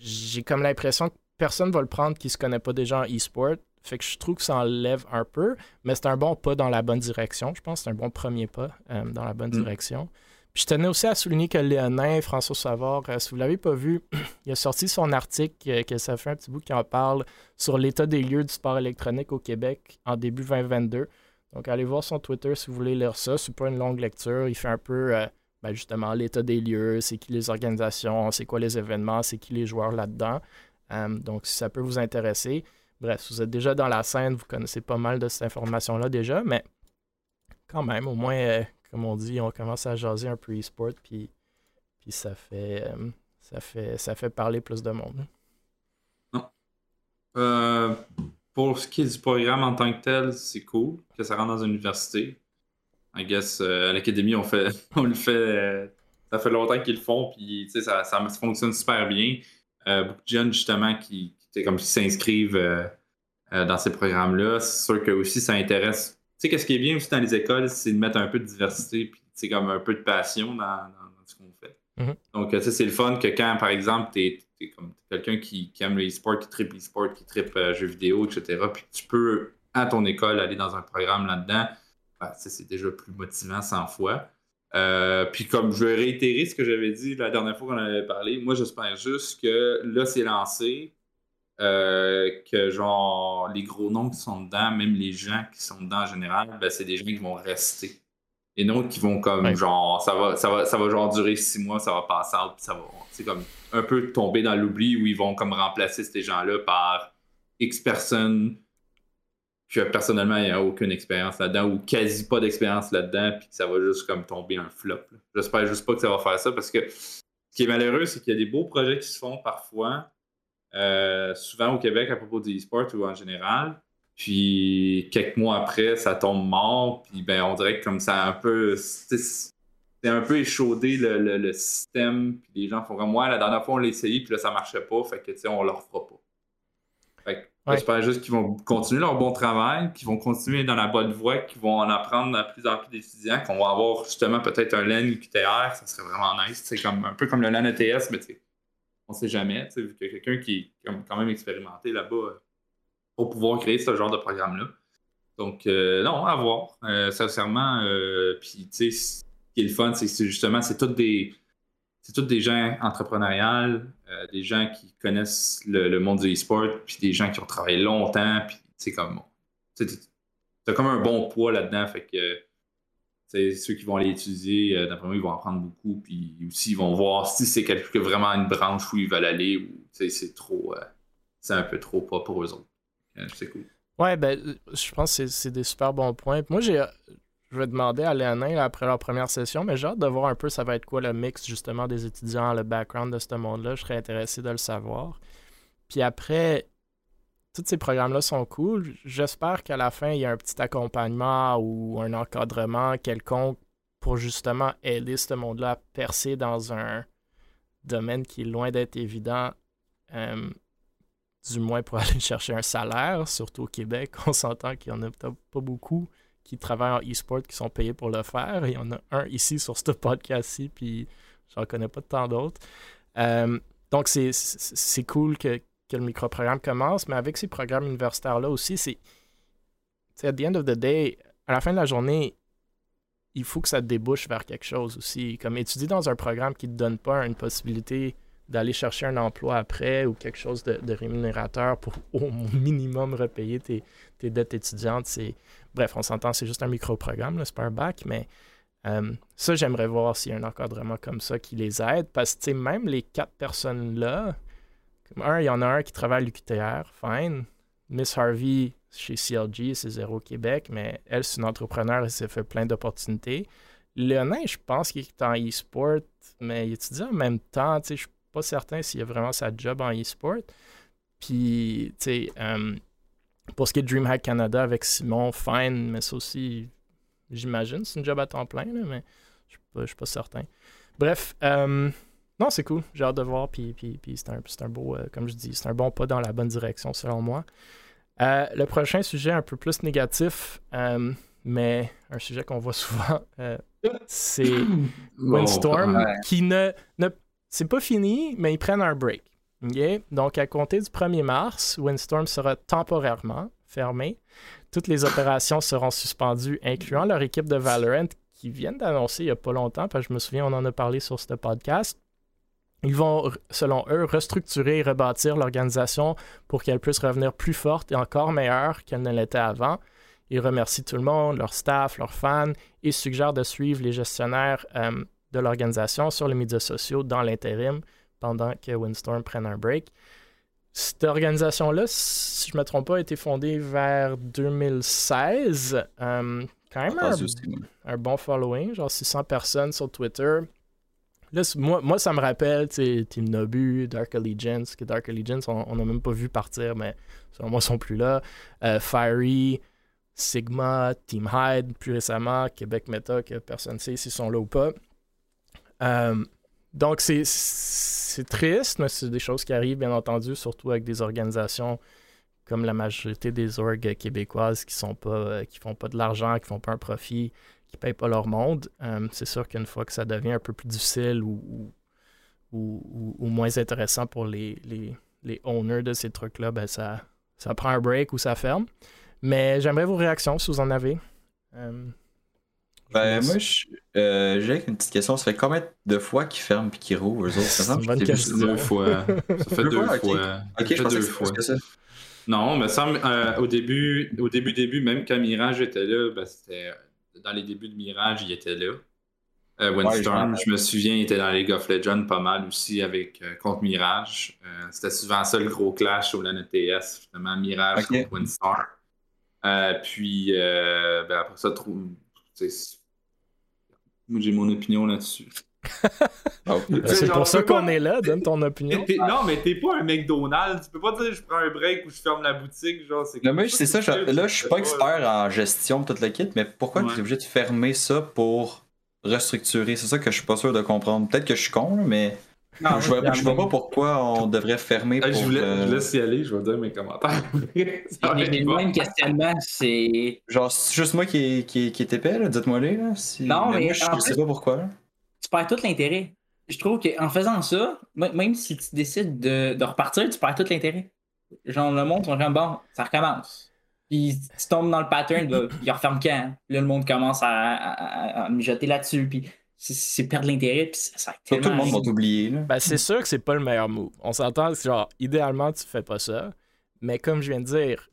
j'ai comme l'impression que personne va le prendre qui se connaît pas déjà en e-sport. Fait que je trouve que ça enlève un peu, mais c'est un bon pas dans la bonne direction. Je pense que c'est un bon premier pas euh, dans la bonne mm. direction je tenais aussi à souligner que Léonin, François Savard, euh, si vous ne l'avez pas vu, [CLEARS THROAT] il a sorti son article, euh, que ça fait un petit bout qui en parle, sur l'état des lieux du sport électronique au Québec en début 2022. Donc allez voir son Twitter si vous voulez lire ça. C'est pas une longue lecture. Il fait un peu euh, ben, justement l'état des lieux, c'est qui les organisations, c'est quoi les événements, c'est qui les joueurs là-dedans. donc si ça peut vous intéresser. Bref, si vous êtes déjà dans la scène, vous connaissez pas mal de cette information-là déjà, mais quand même, au moins, comme on dit, on commence à jaser un peu e-sport, puis, puis ça, fait, euh, ça, fait, ça fait parler plus de monde. Non. Euh, pour ce qui est du programme en tant que tel, c'est cool que ça rentre dans une université. I guess euh, à l'académie, on [LAUGHS] on le fait. ça fait longtemps qu'ils le font, puis ça, ça, fonctionne super bien. beaucoup de jeunes, justement, qui, qui comme s'inscrivent dans ces programmes-là. C'est sûr que aussi ça intéresse sais, qu'est-ce qui est bien aussi dans les écoles, c'est de mettre un peu de diversité, puis c'est comme un peu de passion dans, ce qu'on fait. Mm-hmm. Donc, ça, c'est le fun que quand, par exemple, tu es, comme quelqu'un qui, aime le e-sport, qui tripe e-sport, qui tripe euh, jeux vidéo, etc., puis tu peux, à ton école, aller dans un programme là-dedans, ben, c'est déjà plus motivant 100 fois. Euh, puis comme je vais réitérer ce que j'avais dit la dernière fois qu'on avait parlé, moi j'espère juste que là c'est lancé, euh, que genre les gros noms qui sont dedans, même les gens qui sont dedans en général, ben, c'est des gens qui vont rester. Et non qui vont comme genre ça va, ça va, ça va genre durer six mois, ça va passer ça va c'est comme un peu tomber dans l'oubli où ils vont comme remplacer ces gens-là par X personnes que personnellement il n'y a aucune expérience là-dedans ou quasi pas d'expérience là-dedans, puis que ça va juste comme tomber un flop. J'espère juste pas que ça va faire ça parce que ce qui est malheureux, c'est qu'il y a des beaux projets qui se font parfois, euh, souvent au Québec à propos des e-sports ou en général. Puis quelques mois après, ça tombe mort. Puis ben, on dirait que comme ça un peu. C'est un peu échaudé le, le, système. Puis les gens font comme moi, la dernière fois on l'a essayé, puis là ça marchait pas. Fait que tu sais, on leur fera pas. J'espère juste qu'ils vont continuer leur bon travail, qu'ils vont continuer dans la bonne voie, qu'ils vont en apprendre à plus en plus d'étudiants, qu'on va avoir justement peut-être un LAN QTR, ça serait vraiment nice. C'est comme, un peu comme le LAN ETS, mais on sait jamais, vu a quelqu'un qui est quand même expérimenté là-bas euh, pour pouvoir créer ce genre de programme-là. Donc, euh, non, à voir. Euh, sincèrement, puis tu sais, ce qui est le fun, c'est que justement, c'est toutes des c'est tous des gens entrepreneuriales, des gens qui connaissent le, monde du e-sport, puis des gens qui ont travaillé longtemps, puis c'est comme t'as comme un bon poids là-dedans, fait que ceux qui vont aller étudier, euh, d'après moi, ils vont apprendre beaucoup, puis aussi ils vont voir si c'est quelque, vraiment une branche où ils veulent aller ou c'est trop, euh, c'est un peu trop pas pour eux autres. c'est cool. Ouais, ben, je pense que c'est des super bons points. Moi, j'ai je vais demander à Léonin après leur première session, mais j'ai hâte de voir un peu ça va être quoi le mix justement des étudiants, le background de ce monde-là. Je serais intéressé de le savoir. Puis après, tous ces programmes-là sont cool. J'espère qu'à la fin, il y a un petit accompagnement ou un encadrement quelconque pour justement aider ce monde-là à percer dans un domaine qui est loin d'être évident. Euh, du moins pour [LAUGHS] aller chercher un salaire, surtout au Québec. On s'entend qu'il n'y en a pas beaucoup qui travaillent en e-sport qui sont payés pour le faire. Il y en a un ici sur ce podcast-ci, puis j'en connais pas tant d'autres. Euh, donc, c'est cool que, que, le micro-programme commence, mais avec ces programmes universitaires-là aussi, c'est. À the end of the day, à la fin de la journée, il faut que ça débouche vers quelque chose aussi. Comme étudier dans un programme qui ne te donne pas une possibilité d'aller chercher un emploi après ou quelque chose de, rémunérateur pour au minimum repayer tes, tes dettes étudiantes, c'est Bref, on s'entend, c'est juste un micro-programme, c'est pas mais euh, ça, j'aimerais voir s'il y a un encadrement comme ça qui les aide. Parce que même les quatre personnes-là, un, il y en a un qui travaille à l'UQTR, fine. Miss Harvey, chez CLG, c'est Zéro Québec, mais elle, c'est une entrepreneur et s'est fait plein d'opportunités. Léonin, je pense qu'il est en e-sport, mais il étudie en même temps. Je ne suis pas certain s'il a vraiment sa job en e-sport. Puis, tu sais, euh, pour ce qui est DreamHack Canada avec Simon, fine, mais ça aussi, j'imagine, c'est une job à temps plein, mais je ne suis, pas certain. Bref, euh, non, c'est cool. J'ai hâte de voir. Puis, puis, c'est un, beau, euh, comme je dis, c'est un bon pas dans la bonne direction selon moi. Euh, le prochain sujet, un peu plus négatif, mais un sujet qu'on voit [LAUGHS] souvent, c'est [COUGHS] Windstorm, qui ne, ne c'est pas fini, mais ils prennent un break. Donc, à compter du 1er mars, Windstorm sera temporairement fermé. Toutes les opérations seront suspendues, incluant leur équipe de Valorant qui viennent d'annoncer il n'y a pas longtemps, parce que je me souviens, on en a parlé sur ce podcast. Ils vont, selon eux, restructurer et rebâtir l'organisation pour qu'elle puisse revenir plus forte et encore meilleure qu'elle ne l'était avant. Ils remercient tout le monde, leur staff, leurs fans et suggèrent de suivre les gestionnaires euh, de l'organisation sur les médias sociaux dans l'intérim pendant que Windstorm prenne un break. Cette organisation-là, si je ne me trompe pas, a été fondée vers 2016. Euh, quand même un, bon following, genre 600 personnes sur Twitter. Là, moi, moi, ça me rappelle Team Nobu, Dark Allegiance, que Dark Allegiance, on n'a même pas vu partir, mais selon moi, ils sont plus là. Euh, Fiery, Sigma, Team Hyde, plus récemment, Québec Meta, que personne ne sait s'ils sont là ou pas. Euh, donc, c'est triste, mais c'est des choses qui arrivent, bien entendu, surtout avec des organisations comme la majorité des orgues québécoises qui sont pas euh, qui font pas de l'argent, qui font pas un profit, qui payent pas leur monde. Euh, c'est sûr qu'une fois que ça devient un peu plus difficile ou, ou, moins intéressant pour les, les, les owners de ces trucs-là, ben ça, ça prend un break ou ça ferme. Mais j'aimerais vos réactions si vous en avez. Euh, ben, moi, euh, j'ai une petite question. Ça fait combien de fois qu'ils ferment et qu'ils rouvrent, eux autres? Ça une bonne question. Deux fois. [LAUGHS] Ça fait deux, fois. Ok, je deux fois. Que ça. Non, mais ça, euh, au début, au début, début, même quand Mirage était là, ben, c'était dans les débuts de Mirage, il était là. Euh, Windstorm, je me souviens, il était dans League of Legends pas mal aussi avec contre Mirage. c'était souvent ça le gros clash au LAN ETS, justement, Mirage contre Windstorm. puis ben, après ça, j'ai mon opinion là-dessus. C'est pour ça qu'on est là, donne ton opinion. non, mais t'es pas un McDonald's. Tu peux pas dire je prends un break ou je ferme la boutique. Genre, c'est non, mais c'est ça. là, je suis pas expert en gestion de toute la kit, mais pourquoi tu es obligé de fermer ça pour restructurer? C'est ça que je suis pas sûr de comprendre. Peut-être que je suis con, mais Non, je, vois, vois pas pourquoi on devrait fermer. Pour, je, voulais, je laisse y aller, je vais dire mes commentaires. les, mêmes questionnements, c'est. Genre, c'est juste moi qui, qui, qui est épais, dites-moi les. Là, Non, mais. je, sais pas pourquoi. Tu perds tout l'intérêt. Je trouve qu'en faisant ça, même si tu décides de, de repartir, tu perds tout l'intérêt. Genre, le monde, on comme bon, ça recommence. Puis tu tombes dans le pattern, là, [LAUGHS] il referme quand? Là, le monde commence à, à, à, jeter là-dessus. Puis c'est perdre l'intérêt. Puis ça, Tout le monde va t'oublier. Ben, c'est sûr que c'est pas le meilleur move. On s'entend, genre, idéalement, tu fais pas ça. Mais comme je viens de dire,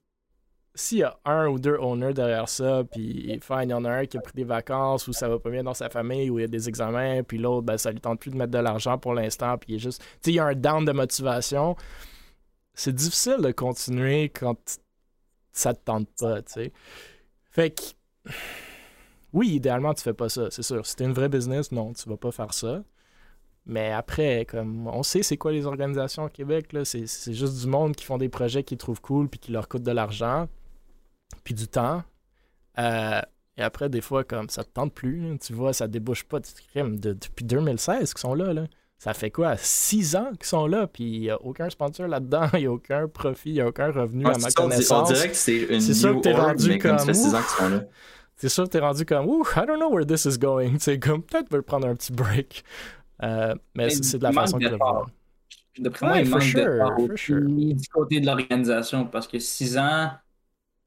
s'il y a un ou deux owners derrière ça, puis il y en a un qui a pris des vacances ou ça va pas bien dans sa famille ou il y a des examens, puis l'autre, ben, ça lui tente plus de mettre de l'argent pour l'instant, puis il est juste. Tu il y a un down de motivation. C'est difficile de continuer quand ça te tente pas, tu sais. Fait que. Oui, idéalement, tu fais pas ça, c'est sûr. Si t'es une vraie business, non, tu vas pas faire ça. Mais après, comme on sait c'est quoi les organisations au Québec, là, c'est, juste du monde qui font des projets qu'ils trouvent cool puis qui leur coûtent de l'argent, puis du temps. Euh, et après, des fois, comme ça te tente plus, tu vois, ça débouche pas de, de, depuis 2016 qu'ils sont là, là ça fait quoi, six ans qu'ils sont là, puis il n'y a aucun sponsor là-dedans, [LAUGHS] il n'y a aucun profit, il n'y a aucun revenu à ma connaissance. On dirait que c'est une sûr que rendu mais comme, ça fait six ans qu'ils sont là. C'est sûr que t'es rendu comme, ouh, I don't know where this is going. [LAUGHS] C'est comme, peut-être je vais prendre un petit break. Euh, mais c'est de la façon que je le vois. D'après moi, il manque de sure. du côté de l'organisation, parce que six ans,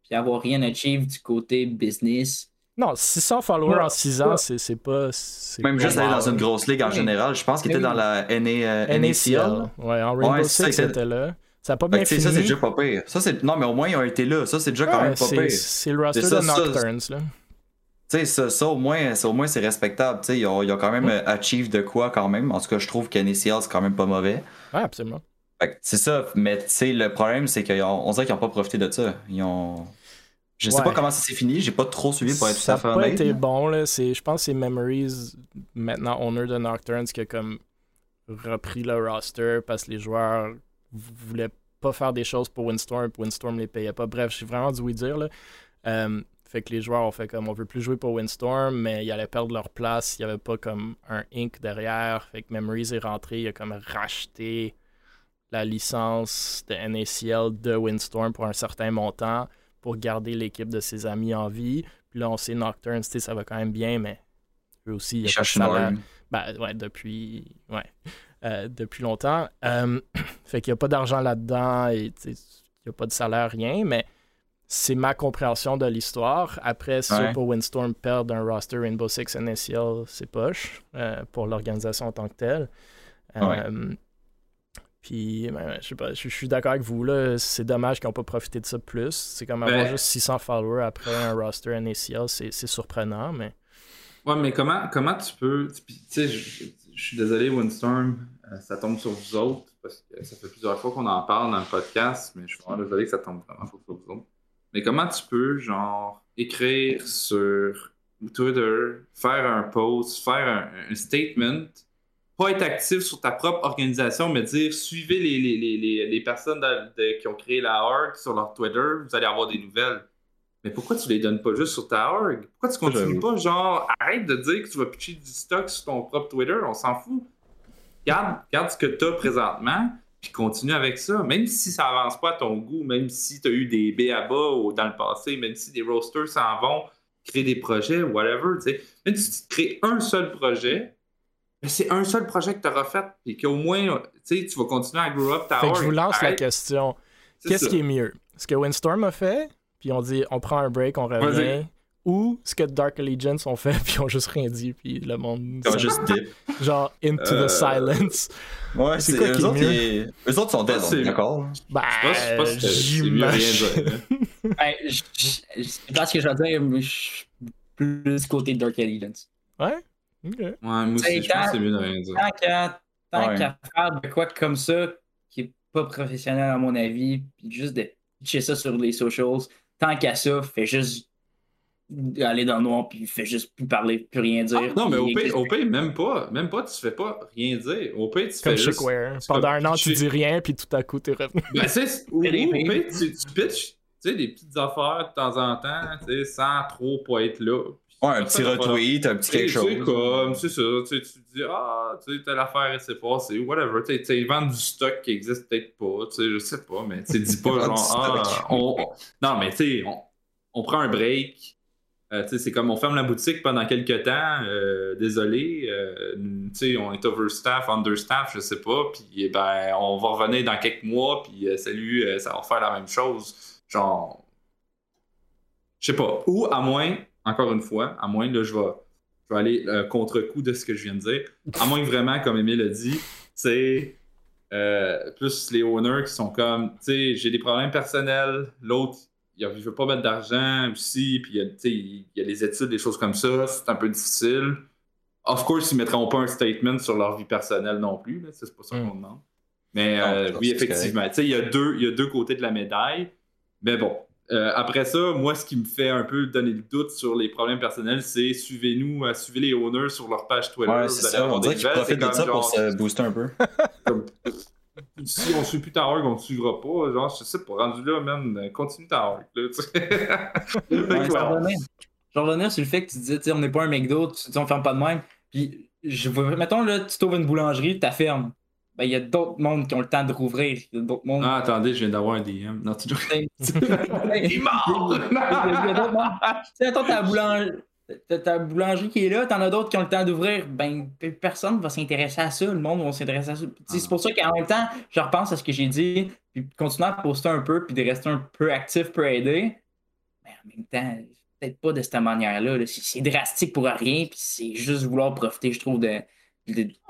puis avoir rien achieve du côté business, non, 600 followers en 6 ans, c'est pas. Même juste aller dans une grosse ligue en général. Je pense qu'il était dans la NA, euh, NACL. Ouais, en Rainbow Six, c'était là. Ça n'a pas bien fini. Ça, c'est déjà pas pire. Ça, non, mais au moins, ils ont été là. Ça, c'est déjà quand même pas pire. C'est le roster de Nocturnes. Là. Tu sais, ça, ça, au moins, au moins c'est respectable. Ils ont, ils ont, quand même mm. achieve de quoi, quand même. En tout cas, je trouve qu'NACL, c'est quand même pas mauvais. Ouais, absolument. C'est ça. Mais tu sais, le problème, c'est qu'on dirait qu'ils n'ont pas profité de ça. Ils ont. Je sais pas comment ça s'est fini, j'ai pas trop suivi pour être tout à fait honnête. Ça n'a pas été bon, là. Je pense que c'est Memories, maintenant owner de Nocturnes, qui a comme repris le roster parce que les joueurs voulaient pas faire des choses pour Windstorm, puis Windstorm les payait pas. Bref, j'ai vraiment dû oui dire, là. Euh, fait que les joueurs ont fait comme on veut plus jouer pour Windstorm, mais ils allaient perdre leur place. Il n'y avait pas comme un Inc derrière. Fait que Memories est rentré, il a comme racheté la licence de NACL de Windstorm pour un certain montant pour garder l'équipe de ses amis en vie. Puis là, on sait Nocturne, ça va quand même bien, mais eux aussi, ils cherchent une ben, ouais, depuis, ouais, euh, depuis longtemps. Euh, [CLEARS THROAT] fait qu'il n'y a pas d'argent là-dedans et il n'y a pas de salaire, rien, mais c'est ma compréhension de l'histoire. Après, ceux pour Windstorm perdent un roster Rainbow Six NSL, c'est poche euh, pour l'organisation en tant que telle. Puis, ben, je sais pas, je, suis d'accord avec vous, là. C'est dommage qu'ils n'ont pas profité de ça plus. C'est comme avoir ben juste 600 followers après un roster NACL, c'est surprenant, mais. Ouais, mais comment, comment tu peux. Tu sais, je, suis désolé, Windstorm, euh, ça tombe sur vous autres, parce que ça fait plusieurs fois qu'on en parle dans le podcast, mais je suis vraiment désolé que ça tombe vraiment sur vous autres. Mais comment tu peux, genre, écrire sur Twitter, faire un post, faire un statement pas être actif sur ta propre organisation, mais dire suivez les, les, les, les personnes qui ont créé la org sur leur Twitter, vous allez avoir des nouvelles. Mais pourquoi tu les donnes pas juste sur ta org? Pourquoi tu continues pas, genre, arrête de dire que tu vas pitcher du stock sur ton propre Twitter, on s'en fout. Garde, garde ce que tu as présentement, puis continue avec ça. Même si ça avance pas à ton goût, même si tu as eu des B à bas ou dans le passé, même si des roasters s'en vont, créer des projets, whatever, tu sais. Même si tu crées un seul projet, mais c'est un seul projet que tu auras fait, et qu'au moins, tu vas continuer à grow up ta Fait que je vous lance la question. Qu'est-ce qui est mieux? Ce que Windstorm a fait, puis on dit on prend un break, on revient, ou ce que Dark Allegiance ont fait, [LAUGHS] puis ils ont juste rien dit, puis le monde. Ils juste dip. [LAUGHS] Genre into the euh, silence. Ouais, c'est quoi qui est mieux? Eux autres sont dead, d'accord? Bah, j'imagine. ben, je pense [LAUGHS] que je vais dire, je suis plus côté Dark Allegiance. Ouais? Ouais, moi aussi, je pense que c'est mieux de rien dire. Tant qu'à faire de quoi comme ça, qui est pas professionnel à mon avis, puis juste de pitcher ça sur les socials, tant qu'à ça, fais juste aller dans le noir, puis fais juste plus parler, plus rien dire. Ah, non, mais au pays, même pas. Même pas, tu fais pas rien dire. Au pays, tu comme fais juste... Pendant un an, tu, dis rien, puis tout à coup, t'es revenu. Ben, c'est... Au, pays, tu, tu pitches tu sais, des petites affaires de temps en temps, tu sais, sans trop pas être là. Ouais, un petit retweet, un petit quelque chose. Comme, c'est ça. Tu, tu dis, ah, tu sais, telle affaire s'est passée, whatever. Tu sais, ils vendent du stock qui existe peut-être pas, tu sais, je sais pas, mais tu dis pas [LAUGHS] genre, ah, on, non, mais tu sais, on, on, prend un break. Euh, tu sais, c'est comme on ferme la boutique pendant quelques temps. Euh, désolé, euh, tu sais, on est overstaff, understaff, je sais pas. Puis, eh ben, on va revenir dans quelques mois. Puis, salut, ça va refaire la même chose. Genre, je sais pas. Ou à moins encore une fois, à moins, là, je vais, je vais aller euh, contre-coup de ce que je viens de dire, à moins que vraiment, comme Emile a dit, c'est euh, plus les owners qui sont comme, tu sais, j'ai des problèmes personnels, l'autre, il ne veut pas mettre d'argent aussi, puis il y a les études, des choses comme ça, c'est un peu difficile. Of course, ils ne mettront pas un statement sur leur vie personnelle non plus, c'est pas ça qu'on mm. demande. Mais euh, oui, effectivement, il y, a deux, il y a deux côtés de la médaille. Mais bon, euh, après ça, moi, ce qui me fait un peu donner le doute sur les problèmes personnels, c'est suivez-nous, euh, suivez les owners sur leur page Twitter. Ouais, c'est ça. On dirait qu'ils profitent de ça pour se booster un peu. [LAUGHS] si on suit plus ta org, on ne suivra pas. Genre, je sais pas, rendu là, même, continue ta org. Là, [LAUGHS] je revenir sur le fait que tu disais, on n'est pas un McDo, tu, on ferme pas de même. Puis, je, mettons, là, tu trouves une boulangerie, tu ferme ben, il y a d'autres mondes qui ont le temps de rouvrir. d'autres mondes. Ah, attendez, je viens d'avoir un DM. Non, tu ben, [LAUGHS] Il est mort! Tu sais, ta boulangerie. Ta boulangerie qui est là, t'en as d'autres qui ont le temps d'ouvrir, ben personne va s'intéresser à ça, le monde va s'intéresser à ça. C'est pour ça qu'en même temps, je repense à ce que j'ai dit, puis continuer à poster un peu, puis de rester un peu actif pour aider. Mais en même temps, peut-être pas de cette manière-là. C'est drastique pour rien, puis c'est juste vouloir profiter, je trouve, de,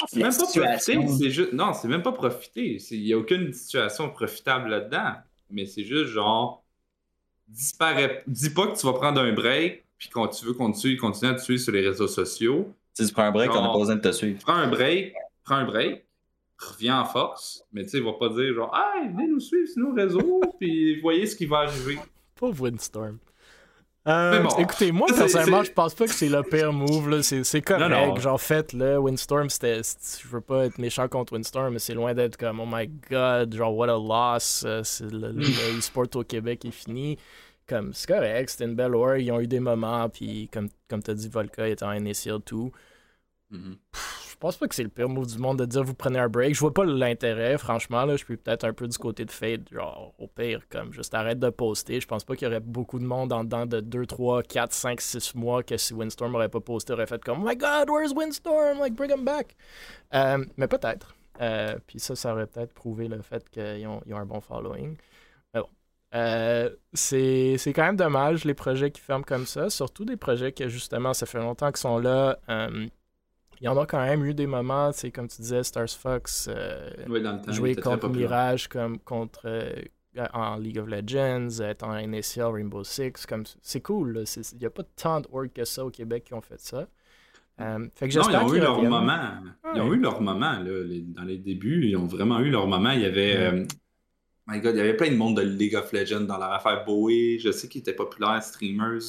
c'est même pas profiter, c'est juste. Non, c'est même pas profiter. Il n'y a aucune situation profitable là-dedans. Mais c'est juste genre. Disparaît. Dis pas que tu vas prendre un break, puis quand tu veux continuer, continuer à te suivre sur les réseaux sociaux. Si tu prends un break, on n'a pas besoin de te suivre. Prends un break, prends un break, reviens en force, mais tu sais, il va pas dire genre, hey, venez nous suivre sur nos réseaux, [LAUGHS] puis voyez ce qui va arriver. Pauvre Windstorm. Euh, écoutez, moi, [LAUGHS] personnellement, je pense pas que c'est le pire move. C'est correct. Genre, fait-le. Windstorm, c'était. Je veux pas être méchant contre Windstorm, mais c'est loin d'être comme, oh my god, genre, what a loss. Euh, le, le [LAUGHS] sport au Québec est fini. Comme, c'est correct, c'était une belle org. Ils ont eu des moments, puis comme, comme tu as dit, Volka était en initial tout. Je pense pas que c'est le pire move du monde de dire vous prenez un break. Je vois pas l'intérêt, franchement. Là, je suis peut-être un peu du côté de Fade. Genre, au pire, comme juste arrête de poster. Je pense pas qu'il y aurait beaucoup de monde en dedans de 2, 3, 4, 5, 6 mois que si Windstorm aurait pas posté, aurait fait comme Oh my god, where's Windstorm? Like, bring him back. Euh, mais peut-être. Euh, puis ça, ça aurait peut-être prouvé le fait qu'ils ont, un bon following. Mais bon. Euh, c'est quand même dommage les projets qui ferment comme ça, surtout des projets que justement ça fait longtemps qu'ils sont là il y en a quand même eu des moments, c'est comme tu disais, Stars Fox euh, jouer contre Mirage comme contre euh, en League of Legends, être en NSL, Rainbow Six, comme c'est cool. Il n'y a pas tant d'org que ça au Québec qui ont fait ça. Euh, fait que non, ils ont eu leur moment. Ils ont eu leur moment là, dans les débuts. Ils ont vraiment eu leur moment. Il y avait. my God, il y avait plein de monde de League of Legends dans leur affaire Bowie. Je sais qu'ils étaient populaires, streamers.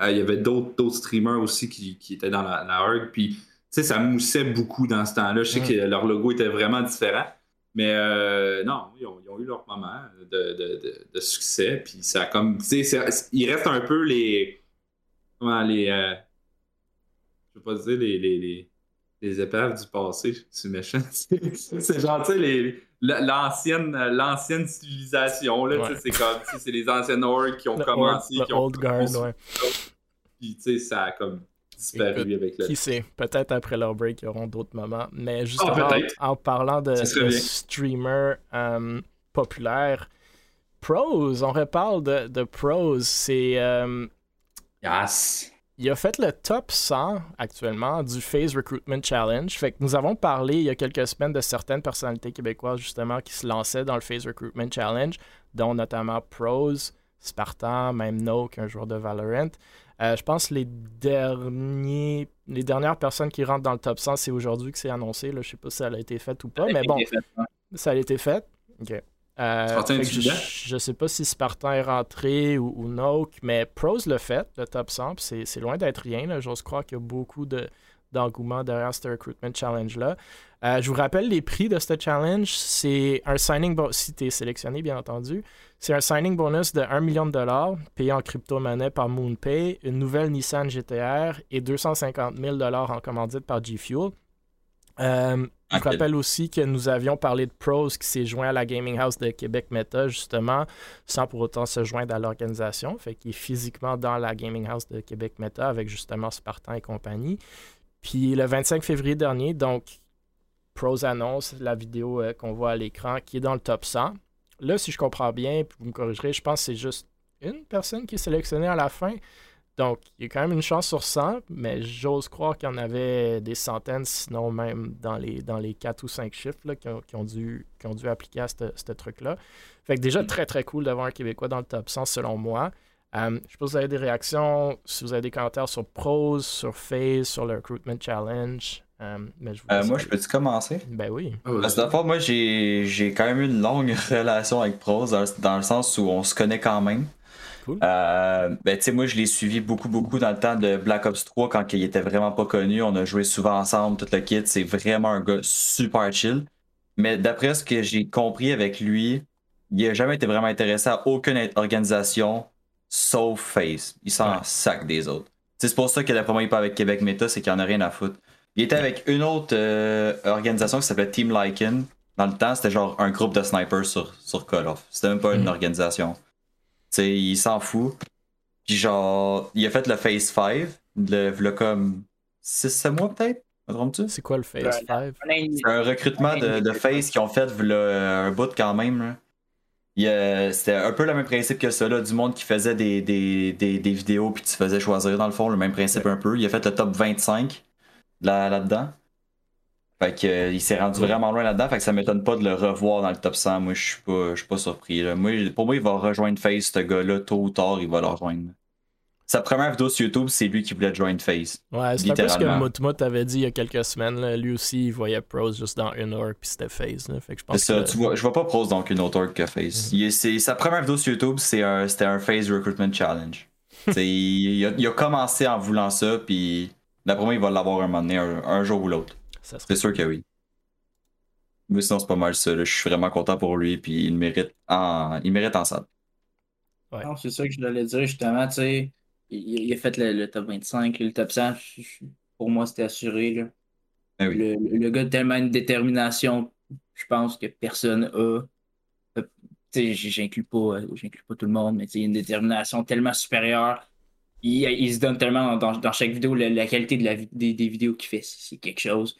il y avait d'autres streamers aussi qui, qui étaient dans la, la org. Puis sais, ça moussait beaucoup dans ce temps-là. Je sais que leur logo était vraiment différent. Mais euh, non, ils ont, eu leur moment de, succès. Puis ça a comme. il reste un peu les. Comment les. Euh, je veux pas dire les, les, les, épaves du passé, [LAUGHS] c'est méchant. c'est genre, tu sais, l'ancienne, l'ancienne civilisation. Là, C'est comme. C'est les anciennes orgs qui ont commencé. qui ont old guard, ouais. Puis, tu sais, ça a comme qui sait, peut-être après leur break, ils auront d'autres moments. Mais justement, ah, en parlant de, streamers euh, populaires, Pros, on reparle de, de Pros, c'est. Euh, yes. Il a fait le top 100 actuellement du Phase Recruitment Challenge. Fait que nous avons parlé il y a quelques semaines de certaines personnalités québécoises justement qui se lançaient dans le Phase Recruitment Challenge, dont notamment Pros, Spartan, même Noke, un joueur de Valorant. Euh, je pense que les, derniers, les dernières personnes qui rentrent dans le top 100, c'est aujourd'hui que c'est annoncé. Là. Je sais pas si ça a été fait ou pas, mais bon, ça a été fait. OK. Euh, je, ne sais pas si Spartan est rentré ou, ou mais Pros le fait, le top 100, c'est loin d'être rien. J'ose croire qu'il y a beaucoup de, d'engouement derrière ce Recruitment Challenge-là. Euh, je vous rappelle les prix de ce challenge. C'est un signing bonus, si tu es sélectionné, bien entendu. C'est un signing bonus de 1 million de dollars payé en crypto-monnaie par MoonPay, une nouvelle Nissan GTR et 250 000 dollars en commandite par G Fuel. Euh, je vous rappelle aussi que nous avions parlé de Pros qui s'est joint à la Gaming House de Québec Meta, justement, sans pour autant se joindre à l'organisation. Fait qu'il est physiquement dans la Gaming House de Québec Meta avec justement Spartan et compagnie. Puis le 25 février dernier, donc, Pros annonce la vidéo euh, qu'on voit à l'écran qui est dans le top 100. Là, si je comprends bien, vous me corrigerez, je pense que c'est juste une personne qui est sélectionnée à la fin. Donc, il y a quand même une chance sur 100, mais j'ose croire qu'il y en avait des centaines, sinon même dans les, dans les 4 ou 5 chiffres qui, ont, dû, qui ont dû appliquer à ce truc-là. Fait que déjà, très très cool d'avoir un Québécois dans le top 100 selon moi. Euh, je sais pas si vous avez des réactions, si vous avez des commentaires sur Prose, sur Phase, sur le Recruitment Challenge. Euh, euh, moi, je peux-tu commencer? Ben oui. Ah, Parce que d'abord, moi, j'ai quand même eu une longue [LAUGHS] relation avec Prose, dans le sens où on se connaît quand même. Euh, ben, tu sais, moi, je l'ai suivi beaucoup, beaucoup dans le temps de Black Ops 3 quand il était vraiment pas connu. On a joué souvent ensemble, tout le kit. C'est vraiment un gars super chill. Mais d'après ce que j'ai compris avec lui, il a jamais été vraiment intéressé à aucune organisation sauf Face. Il s'en sac des autres. C'est pour ça que d'après moi, il pas avec Québec Meta, c'est qu'il en a rien à foutre. Il était avec une autre euh, organisation qui s'appelait Team Lycan. Dans le temps, c'était genre un groupe de snipers sur, sur Call of. C'était même pas une mhm. organisation sais, il s'en fout. Puis genre, il a fait le Phase 5, le, le comme 6-7 mois peut-être? C'est quoi le Phase 5? C'est un recrutement de, de Phase qu'ils ont fait un bout quand même. C'était un peu le même principe que ça, là, du monde qui faisait des, des, des, des vidéos puis tu faisais choisir dans le fond, le même principe un peu. Il a fait le top 25 là, là-dedans. Fait que, euh, il s'est rendu vraiment loin là-dedans, fait que ça m'étonne pas de le revoir dans le top 100. Moi, je suis pas, pas surpris. Moi, pour moi, il va rejoindre Face, ce gars-là, tôt ou tard, il va le rejoindre. Sa première vidéo sur YouTube, c'est lui qui voulait joindre Face. Ouais, c'est un peu ce que Mutmut avait dit il y a quelques semaines. Lui aussi, il voyait Pros juste dans une org, puis c'était Face. Fait que je pense ça, tu vois, je vois pas Pros dans une autre org que Face. Mhm. sa première vidéo sur YouTube, c'était un, un Face Recruitment Challenge. [LAUGHS] il, a, il, a, commencé en voulant ça, puis d'après moi, il va l'avoir un moment donné, un jour ou l'autre. C'est sûr que oui. Mais sinon, c'est pas mal ça. Je suis vraiment content pour lui, puis il mérite en, il mérite en salle. Ouais. c'est ça que je voulais dire, justement, tu sais, il, a fait le, top 25, le top 100, pour moi, c'était assuré. Là. Ah le, le, gars a tellement une détermination, je pense que personne a. Euh, j'inclus pas, pas tout le monde, mais il a une détermination tellement supérieure. Il, il se donne tellement dans, dans chaque vidéo, la, qualité de la, des, des vidéos qu'il fait, c'est quelque chose.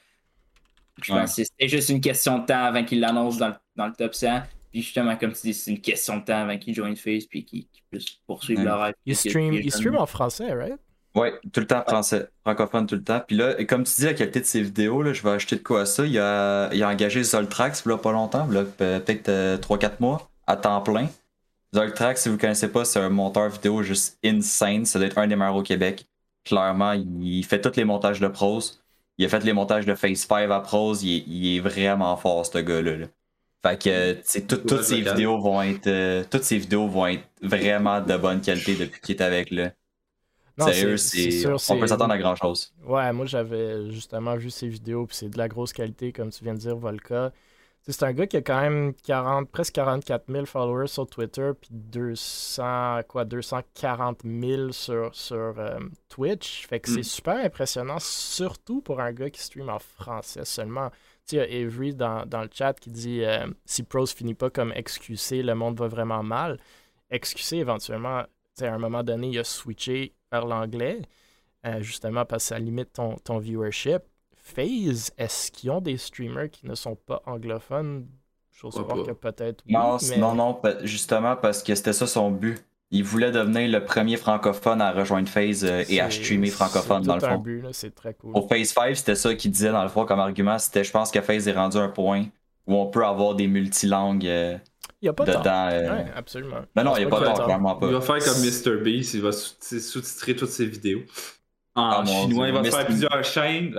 Je pense que c'était juste une question de temps avant qu'il l'annonce dans, dans, le top 100. Puis justement, comme tu dis, c'est une question de temps avant qu'il joue Face puis qu'il puisse poursuivre le rêve. Il stream, il stream en français, right? Oui, tout le temps français, francophone tout le temps. Puis là, comme tu dis, la qualité de ses vidéos, là, je vais acheter de quoi à ça. Il a, il a engagé Zoltrax, là, pas longtemps, peut-être 3-4 euh, mois, à temps plein. Zoltrax, si vous ne connaissez pas, c'est un monteur vidéo juste insane. Ça doit être un des meilleurs au Québec. Clairement, il fait tous les montages de prose. Il a fait les montages de Phase 5 à prose. Il est, vraiment fort, ce gars-là. Fait que toutes ces vidéos vont être euh, toutes ces vidéos vont être vraiment de bonne qualité depuis qu'il est avec là. Sérieux, c'est on peut s'attendre à grand chose. Ouais, moi j'avais justement vu ces vidéos puis c'est de la grosse qualité comme tu viens de dire Volca. C'est un gars qui a quand même 40, presque 44 000 followers sur Twitter, puis 200, quoi, 240 000 sur, sur euh, Twitch. Fait que c'est mm. super impressionnant, surtout pour un gars qui stream en français seulement. Il y a Avery dans, le chat qui dit euh, si Pros finit pas comme XQC, le monde va vraiment mal. XQC, éventuellement, à un moment donné, il a switché vers l'anglais, euh, justement parce que ça limite ton, ton viewership. FaZe, est-ce qu'ils ont des streamers qui ne sont pas anglophones? J'ose croire que peut-être Non, non, non, justement parce que c'était ça son but. Il voulait devenir le premier francophone à rejoindre FaZe euh, et à streamer francophone dans le fond. But, très cool. Au Phase 5, c'était ça qu'il disait dans le fond comme argument. C'était, je pense que FaZe est rendu un point où on peut avoir des multilangues. Euh, il n'y a pas dedans. Euh... absolument. Mais non, il n'y a pas de clairement pas. Il va faire comme MrBeast, il va sous-titrer toutes ses vidéos. En ah, chinois, il va faire plusieurs chaînes.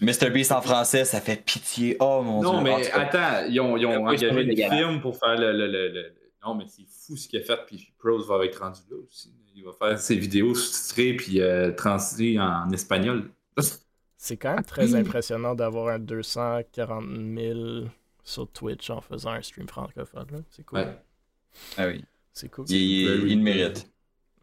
Mr. Beast en français, ça fait pitié. Oh mon dieu. Non, mais attends, ils ont, ils ont engagé des films pour faire le, le, le, Non, mais c'est fou ce qu'il a fait, puis Pros va être rendu là aussi. Il va faire ses vidéos sous-titrées puis euh, en espagnol. [LAUGHS] C'est quand même très impressionnant d'avoir un 240 000 sur Twitch en faisant un stream francophone. C'est cool. Ah oui. C'est cool. Il, il, mérite.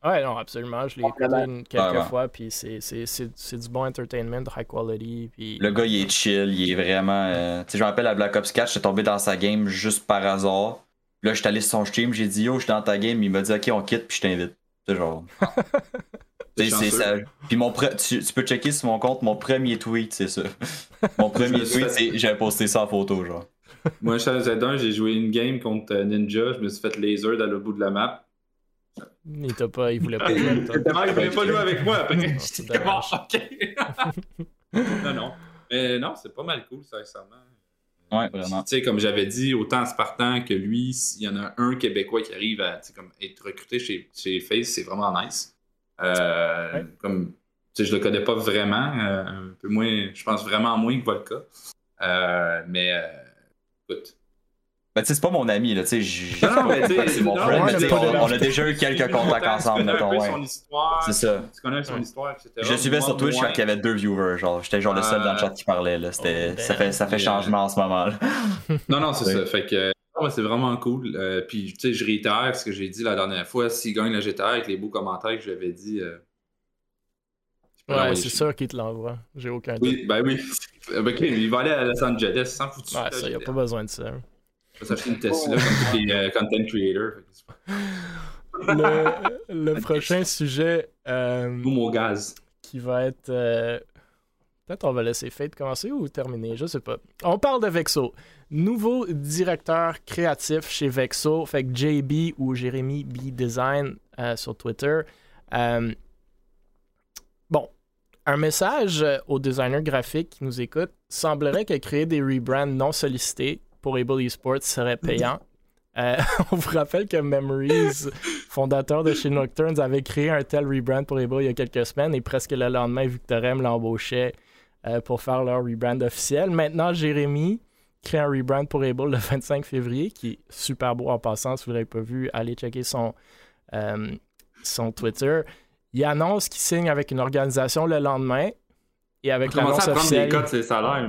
Ouais, non, absolument. Je l'ai écouté quelques fois, puis c'est du bon entertainment, high quality. Puis... Le gars, il est chill, il est vraiment. Euh, tu sais, je me rappelle à Black Ops 4, j'étais tombé dans sa game juste par hasard. Là, j'étais allé sur son stream, j'ai dit yo, je suis dans ta game, il m'a dit ok, on quitte, puis je t'invite. C'est genre. [LAUGHS] c'est ça. Puis mon tu, peux checker sur mon compte, mon premier tweet, c'est ça. [LAUGHS] mon premier tweet, c'est j'avais posté ça en photo, genre. Moi, je Z1, j'ai joué une game contre euh, Ninja, je me suis fait laser dans le bout de la map. Il, t'a pas, il voulait pas jouer avec toi. [LAUGHS] il voulait pas jouer avec moi après. Bon, ok. non, non. Mais non, c'est pas mal cool, sincèrement. Ouais, vraiment. Tu sais, comme j'avais dit, autant Spartan que lui, s'il y en a un Québécois qui arrive à comme, être recruté chez, chez Face, c'est vraiment nice. Euh, comme, tu sais, je le connais pas vraiment. Euh, un peu moins, je pense vraiment moins que Volka. Euh, mais écoute, ben, tu sais, c'est pas mon ami, là, tu sais. Non, mais tu c'est mon frère, mais on, on, a déjà eu quelques contacts ensemble, mettons, ouais. C'est ça. Tu connais son histoire, etc. Je suivais sur Twitch quand il y avait deux viewers, genre, j'étais genre le seul dans le chat qui parlait, là. C'était, oh, ça fait, ça fait changement en ce moment, là. [LAUGHS] Non, non, c'est ça. Fait que, c'est vraiment cool. Euh, puis, tu sais, je réitère ce que j'ai dit la dernière fois. S'il gagne la GTR avec les beaux commentaires que j'avais dit. Euh, ouais, c'est sûr qu'il te l'envoie. J'ai aucun doute. Oui, ben oui. [LAUGHS] ok, il va aller à Los Angeles sans foutu. Ouais, ça, il n'y a pas besoin de ça. Je vais s'acheter une Tesla comme tous les euh, content creators. Le, le [LAUGHS] prochain sujet. Euh, au gaz. Qui va être. Euh, peut-être on va laisser Fate commencer ou terminer, je sais pas. On parle de Vexo. Nouveau directeur créatif chez Vexo, fait que JB ou Jérémy B Design euh, sur Twitter. bon, un message aux designers graphiques qui nous écoutent semblerait que créer des rebrands non sollicités pour Able Esports serait [LAUGHS] payant. Euh, [LAUGHS] on vous rappelle que Memories, fondateur de chez Nocturnes, avait créé un tel rebrand pour Able il y a quelques semaines et presque le lendemain, Victorem l'embauchait euh, pour faire leur rebrand officiel. Maintenant, Jérémy crée un rebrand pour Able le 25 février, qui est super beau en passant. Si vous ne l'avez pas vu, allez checker son, euh, son Twitter. Il annonce qu'il signe avec une organisation le lendemain et avec l'annonce officielle.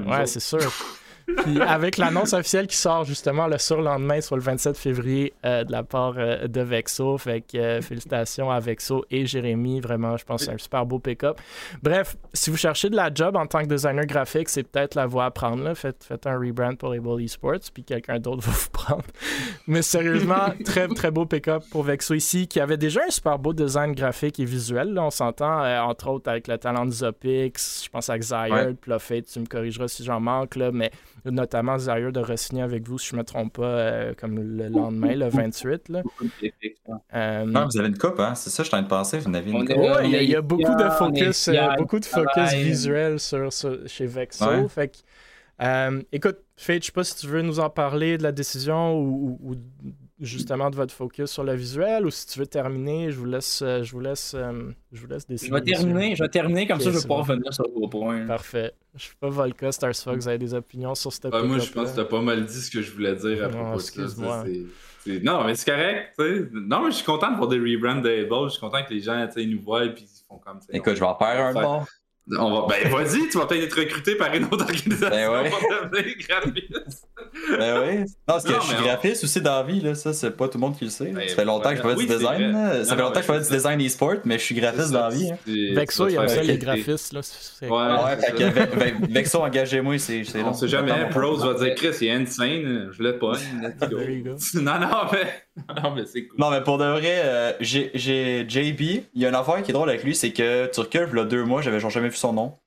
ouais, c'est sûr. [LAUGHS] Puis avec l'annonce officielle qui sort justement le surlendemain, soit le 27 février, euh, de la part euh, de Vexo. Fait que euh, félicitations à Vexo et Jérémy. Vraiment, je pense que c'est un super beau pick-up. Bref, si vous cherchez de la job en tant que designer graphique, c'est peut-être la voie à prendre. Là. Faites, faites un rebrand pour Able Esports, puis quelqu'un d'autre [LAUGHS] va vous prendre. Mais sérieusement, très très beau pick-up pour Vexo ici, qui avait déjà un super beau design graphique et visuel. On s'entend, entre autres, avec le talent de Zopix. Je pense à Xayard, ouais. tu me corrigeras si j'en manque, là, mais notamment Zaire de re-signer avec vous, si je ne me trompe pas, euh, comme le lendemain, le 28. Là. Euh, non, vous avez une coupe, hein? c'est ça, je suis en train de penser. Vous avez une coupe. il y, a beaucoup de focus, euh, beaucoup de focus visuel sur, chez Vexo. Fait écoute, Fate, je sais pas si tu veux nous en parler de la décision ou justement de votre focus sur le visuel ou si tu veux terminer, je vous laisse, euh, je vous laisse, euh, je vous laisse décider. Je vais terminer, je vais terminer comme ça, je vais pouvoir revenir sur le gros point. Parfait. Je suis pas Volca, Stars Fox, vous avez des opinions sur cette ah, Moi, je pense que tu as pas mal dit ce que je voulais dire à propos de ça. Non, mais c'est correct. Non, je suis content de voir des rebrands de Je suis content que les gens nous voient et ils font comme ça. Écoute, je vais en faire un bon. On va... Ben vas-y, tu vas peut-être être recruté par une autre organisation ben ouais. pour devenir graphiste. ben oui. Non, parce que je suis graphiste aussi dans la vie, là. ça c'est pas tout le monde qui le sait. Ben, ça fait longtemps que je fais du design. Ça fait longtemps que je fais du design e-sport, mais je suis graphiste dans la vie. Hein. Vexo, il y a aussi les graphistes. Là. Ouais, fait que Vexo, engagez-moi, c'est On sait jamais, Pros va dire Chris, il est insane, je l'ai pas. [LAUGHS] non, non, mais. [LAUGHS] Non, mais c'est cool. Non, mais pour de vrai, euh, j'ai JB. Il y a une affaire qui est drôle avec lui, c'est que tu recules, là, deux mois, j'avais jamais vu son nom.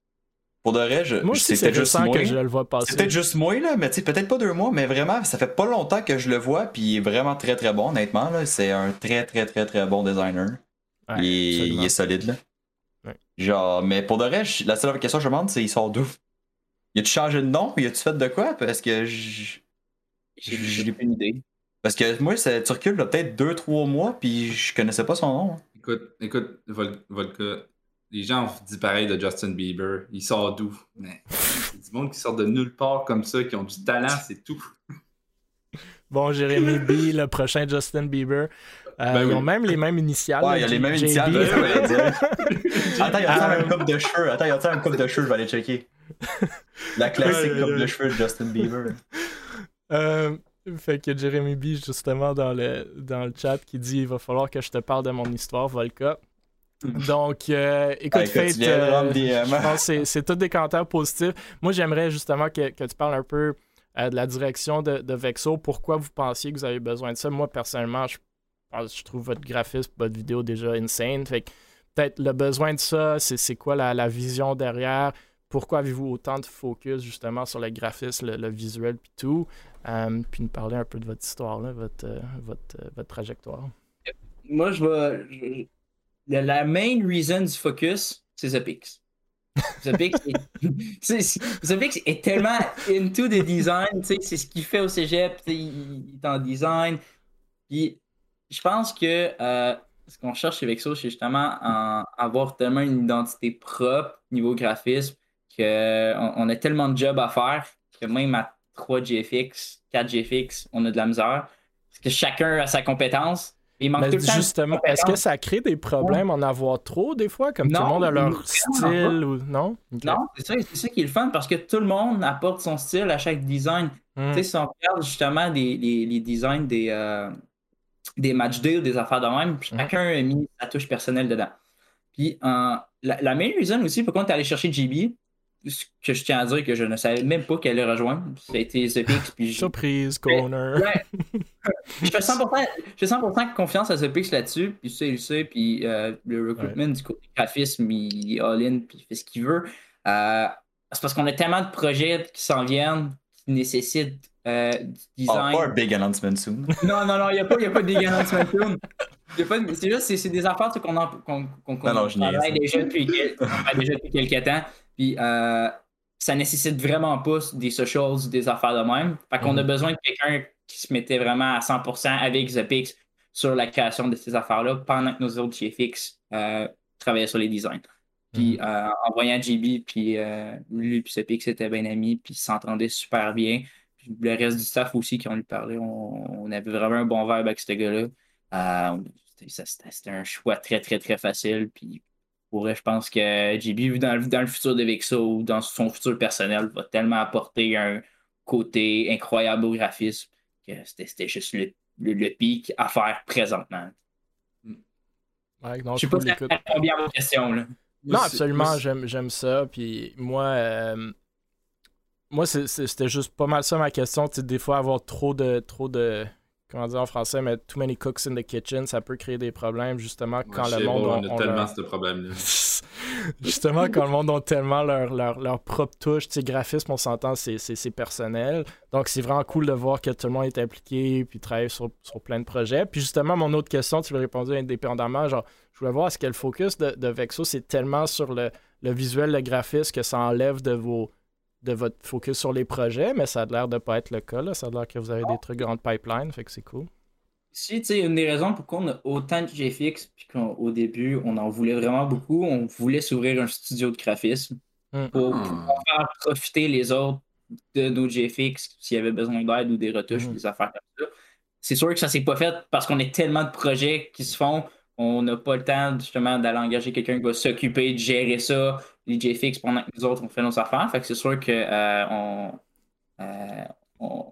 Pour de vrai, je, moi c'était juste moi. que je le vois passer. C'est peut-être juste moi, là, mais tu peut-être pas deux mois, mais vraiment, ça fait pas longtemps que je le vois, puis il est vraiment très très bon, honnêtement. C'est un très très très très bon designer. il, est solide, là. Genre, mais pour de vrai, la seule question que je me demande, c'est il sort d'où? Il a-tu changé de nom? Il a-tu fait de quoi? Parce que j'ai pas une idée. Parce que moi, ça, tu recules peut-être 2-3 mois, puis je connaissais pas son nom. Écoute, écoute, Volka, les gens ont dit pareil de Justin Bieber. Il sort d'où? Mais c'est du monde qui sort de nulle part comme ça, qui ont du talent, c'est tout. [LAUGHS] bon, Jérémy B, le prochain Justin Bieber. Euh, ben ils ont même les mêmes initiales. Ouais, il y a les mêmes initiales. [LAUGHS] Attends, il y a ça une coupe de cheveux? Attends, il y a une coupe de cheveux, je vais aller checker. La classique coupe de cheveux de Justin Bieber. [LAUGHS] Euh, fait que Jérémy B, justement, dans le, dans le chat, qui dit il va falloir que je te parle de mon histoire, Volca. Donc, euh, écoute, Fate, euh, je pense [LAUGHS] que c'est tous des commentaires positifs. Moi, j'aimerais justement que, que, tu parles un peu de la direction de, de, Vexo. Pourquoi vous pensiez que vous avez besoin de ça? Moi, personnellement, je, je trouve votre graphisme, votre vidéo déjà insane. Fait que peut-être le besoin de ça, c'est quoi la, la, vision derrière? Pourquoi avez-vous autant de focus justement sur le graphisme, le, visuel puis tout? Euh, puis nous parler un peu de votre histoire, là, votre, votre, votre trajectoire. Moi, je vais la main reason du focus, c'est The Pix. The Pix est, [LAUGHS] est, tellement into the design, c'est ce qu'il fait au cégep, il, est en design. Puis je pense que euh, ce qu'on cherche chez Vexo, c'est justement avoir tellement une identité propre niveau graphisme qu'on on a tellement de jobs à faire que même à 3 GFX, 4 GFX, on a de la misère. Parce que chacun a sa compétence. Il manque justement, est-ce que ça crée des problèmes en avoir trop des fois, comme tout le monde a leur style ou non? Non, c'est ça, c'est ça qui est le fun parce que tout le monde apporte son style à chaque design. Hmm. Tu sais, si on regarde justement les, les, designs des, euh, des match day ou des affaires de même, hmm. chacun a mis sa touche personnelle dedans. Puis euh, la, la meilleure raison aussi, pourquoi on est allé chercher GB, ce que je tiens à dire que je ne savais même pas qu'elle allait rejoindre. Ça a été The Pix. Puis Surprise, corner. je fais 100%, confiance à The Pix là-dessus. Puis sais, il sait. Puis euh, le recruitment du côté graphisme, il est all-in. Puis il fait ce qu'il veut. Euh, c'est parce qu'on a tellement de projets qui s'en viennent, qui nécessitent euh, du design. Oh, pas un big announcement soon. [LAUGHS] non, non, non, il n'y a, pas, a pas de big announcement soon. C'est juste, c'est des affaires qu'on qu qu travaille déjà depuis, déjà depuis quelques temps. Puis euh, ça nécessite vraiment pas des socials, des affaires de même. Fait qu'on a mhm. besoin de quelqu'un qui se mettait vraiment à 100% avec The sur la création de ces affaires-là pendant que nos autres GFX euh, travaillaient sur les designs. Puis mhm. euh, en voyant JB, puis lui et The étaient bien amis, puis ils s'entendaient super bien. Puis le reste du staff aussi qui ont lui parlé, on, avait vraiment un bon vibe avec ce gars-là. C'était un choix très, très, très facile. Puis je pense que JB, dans, dans le futur de Vexo ou dans son futur personnel, va tellement apporter un côté incroyable au graphisme que c'était juste le, le, pic à faire présentement. Ouais, non, je sais pas si ça répond bien à votre question. Là. Non, absolument, j'aime ça. Puis moi, euh, moi c'était juste pas mal ça ma question. Des fois, avoir trop de, trop de comment dire en français, mais too many cooks in the kitchen, ça peut créer des problèmes justement quand le monde. on a tellement ce problème-là. [LAUGHS] justement, quand le monde a tellement leur, leur, leur propre touche, tu sais, graphisme, on s'entend, c'est personnel. Donc, c'est vraiment cool de voir que tout le monde est impliqué puis travaille sur, sur plein de projets. Puis justement, mon autre question, tu l'as répondu indépendamment, genre, je voulais voir, est-ce que le focus de, de Vexo, c'est tellement sur le, le visuel, le graphisme que ça enlève de vos de votre focus sur les projets, mais ça a l'air de pas être le cas. Là. Ça a l'air que vous avez des trucs en pipeline, fait que c'est cool. Si, tu sais, une des raisons pourquoi on a autant de GFX, puis qu'au début, on en voulait vraiment beaucoup, on voulait s'ouvrir un studio de graphisme hmm. pour, ah. faire profiter les autres de nos GFX s'il y avait besoin d'aide ou des retouches, ou hmm. des affaires comme ça. C'est sûr que ça s'est pas fait parce qu'on a tellement de projets qui se font on n'a pas le temps justement d'aller engager quelqu'un qui va s'occuper de gérer ça, les JFX, pendant que nous autres, on fait nos affaires. Fait que c'est sûr qu'on euh, euh, on,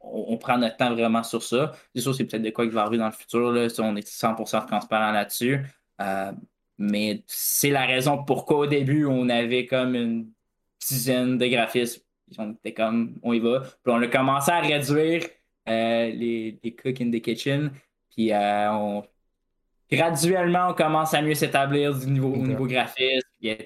on, prend notre temps vraiment sur ça. C'est sûr, c'est peut-être de quoi qui va arriver dans le futur. Là, on est 100% transparent là-dessus. Euh, mais c'est la raison pourquoi au début, on avait comme une dizaine de graphismes. On était comme, on y va. Puis on a commencé à réduire les, les cooks in the kitchen. Puis on graduellement, on commence à mieux s'établir du niveau, au niveau graphisme, puis à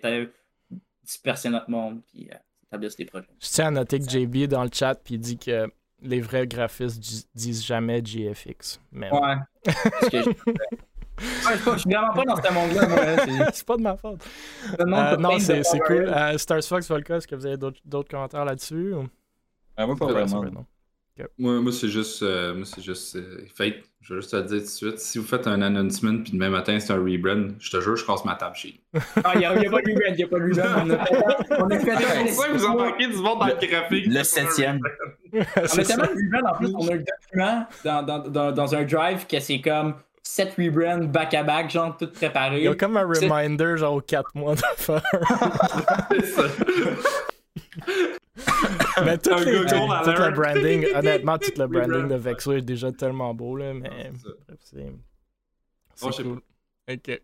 disperser notre monde, puis euh, établir des projets. Je tiens à noter que JB dans le chat, puis il dit que les vrais graphistes disent jamais GFX. Mais... Ouais. [LAUGHS] je... suis vraiment pas dans ce monde-là, c'est pas de ma faute. Euh, non, c'est cool. Euh, Stars Fox, Volca, est-ce que vous avez d'autres commentaires là-dessus? Ou... Ah, moi, pas vraiment. Moi, moi c'est juste, euh, moi, c'est juste euh, fake. Je vais juste te le dire tout de suite. Si vous faites un announcement puis demain matin c'est un rebrand, je te jure, je casse ma table chez Ah, il n'y a, a, pas de rebrand, il n'y a pas de rebrand. On a fait, C'est pour ça que vous embarquez du monde dans le graphique. Le septième. on a tellement de rebrand en plus. On a un document dans, dans, dans, dans un drive que c'est comme 7 rebrands back-à-back, genre tout préparé. Il y a comme un reminder, genre aux 4 mois [LAUGHS] ça. [LAUGHS] mais tout, les, tout, le branding, [LAUGHS] honnêtement, tout le branding de Vexo est déjà tellement beau, là, mais bref, c'est. Cool. Ok.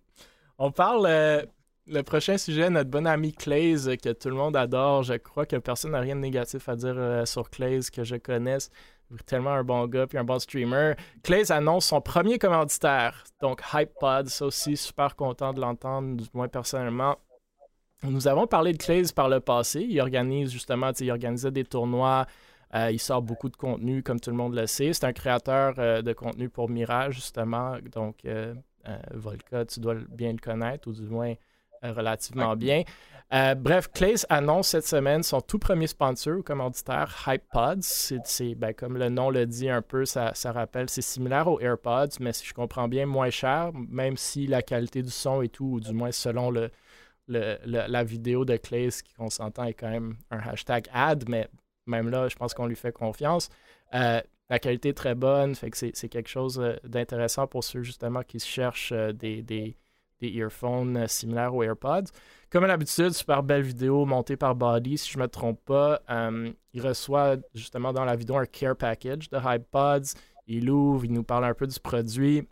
On parle. Euh, le prochain sujet, notre bon ami Claze, que tout le monde adore. Je crois que personne n'a rien de négatif à dire euh, sur Claze que je connaisse. Tellement un bon gars puis un bon streamer. Claze annonce son premier commanditaire, donc HypePod. Ça aussi, super content de l'entendre, du moins personnellement. Nous avons parlé de Claze par le passé. Il organise justement, il organisait des tournois. Euh, il sort beaucoup de contenu, comme tout le monde le sait. C'est un créateur euh, de contenu pour Mirage, justement. Donc, euh, Volca, tu dois bien le connaître, ou du moins relativement bien. bref, Claze annonce cette semaine son tout premier sponsor ou commanditaire, HypePods. C'est, ben, comme le nom le dit un peu, ça, ça rappelle, c'est similaire aux AirPods, mais si je comprends bien, moins cher, même si la qualité du son et tout, ou du moins selon le, la vidéo de Clays qu'on s'entend est quand même un hashtag ad, mais même là, je pense qu'on lui fait confiance. Euh, la qualité est très bonne, fait que c'est quelque chose euh, d'intéressant pour ceux justement qui cherchent euh, des, des, earphones similaires aux AirPods. Comme à l'habitude, super belle vidéo montée par Body, si je ne me trompe pas. il reçoit justement dans la vidéo un care package de HypePods. Il ouvre, il nous parle un peu du produit.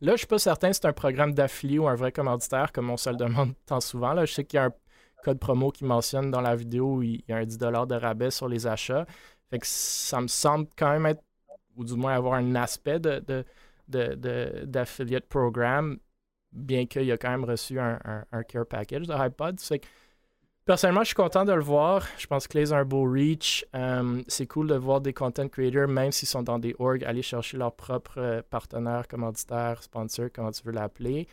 Là, je suis pas certain si c'est un programme d'affilié ou un vrai commanditaire, comme on se le demande [LAUGHS] tant souvent. Là, je sais qu'il y a un code promo qui mentionne dans la vidéo où il y a un 10$ de rabais sur les achats. Fait que ça me semble quand même être, ou du moins avoir un aspect de, de, d'affiliate programme, bien qu'il a quand même reçu un, care package de iPod. Que Personnellement, je suis content de le voir. Je pense que les a un beau reach. Euh, c'est cool de voir des content creators, même s'ils sont dans des orgs, aller chercher leur propre euh, partenaire, commanditaire, sponsor, comment tu veux l'appeler.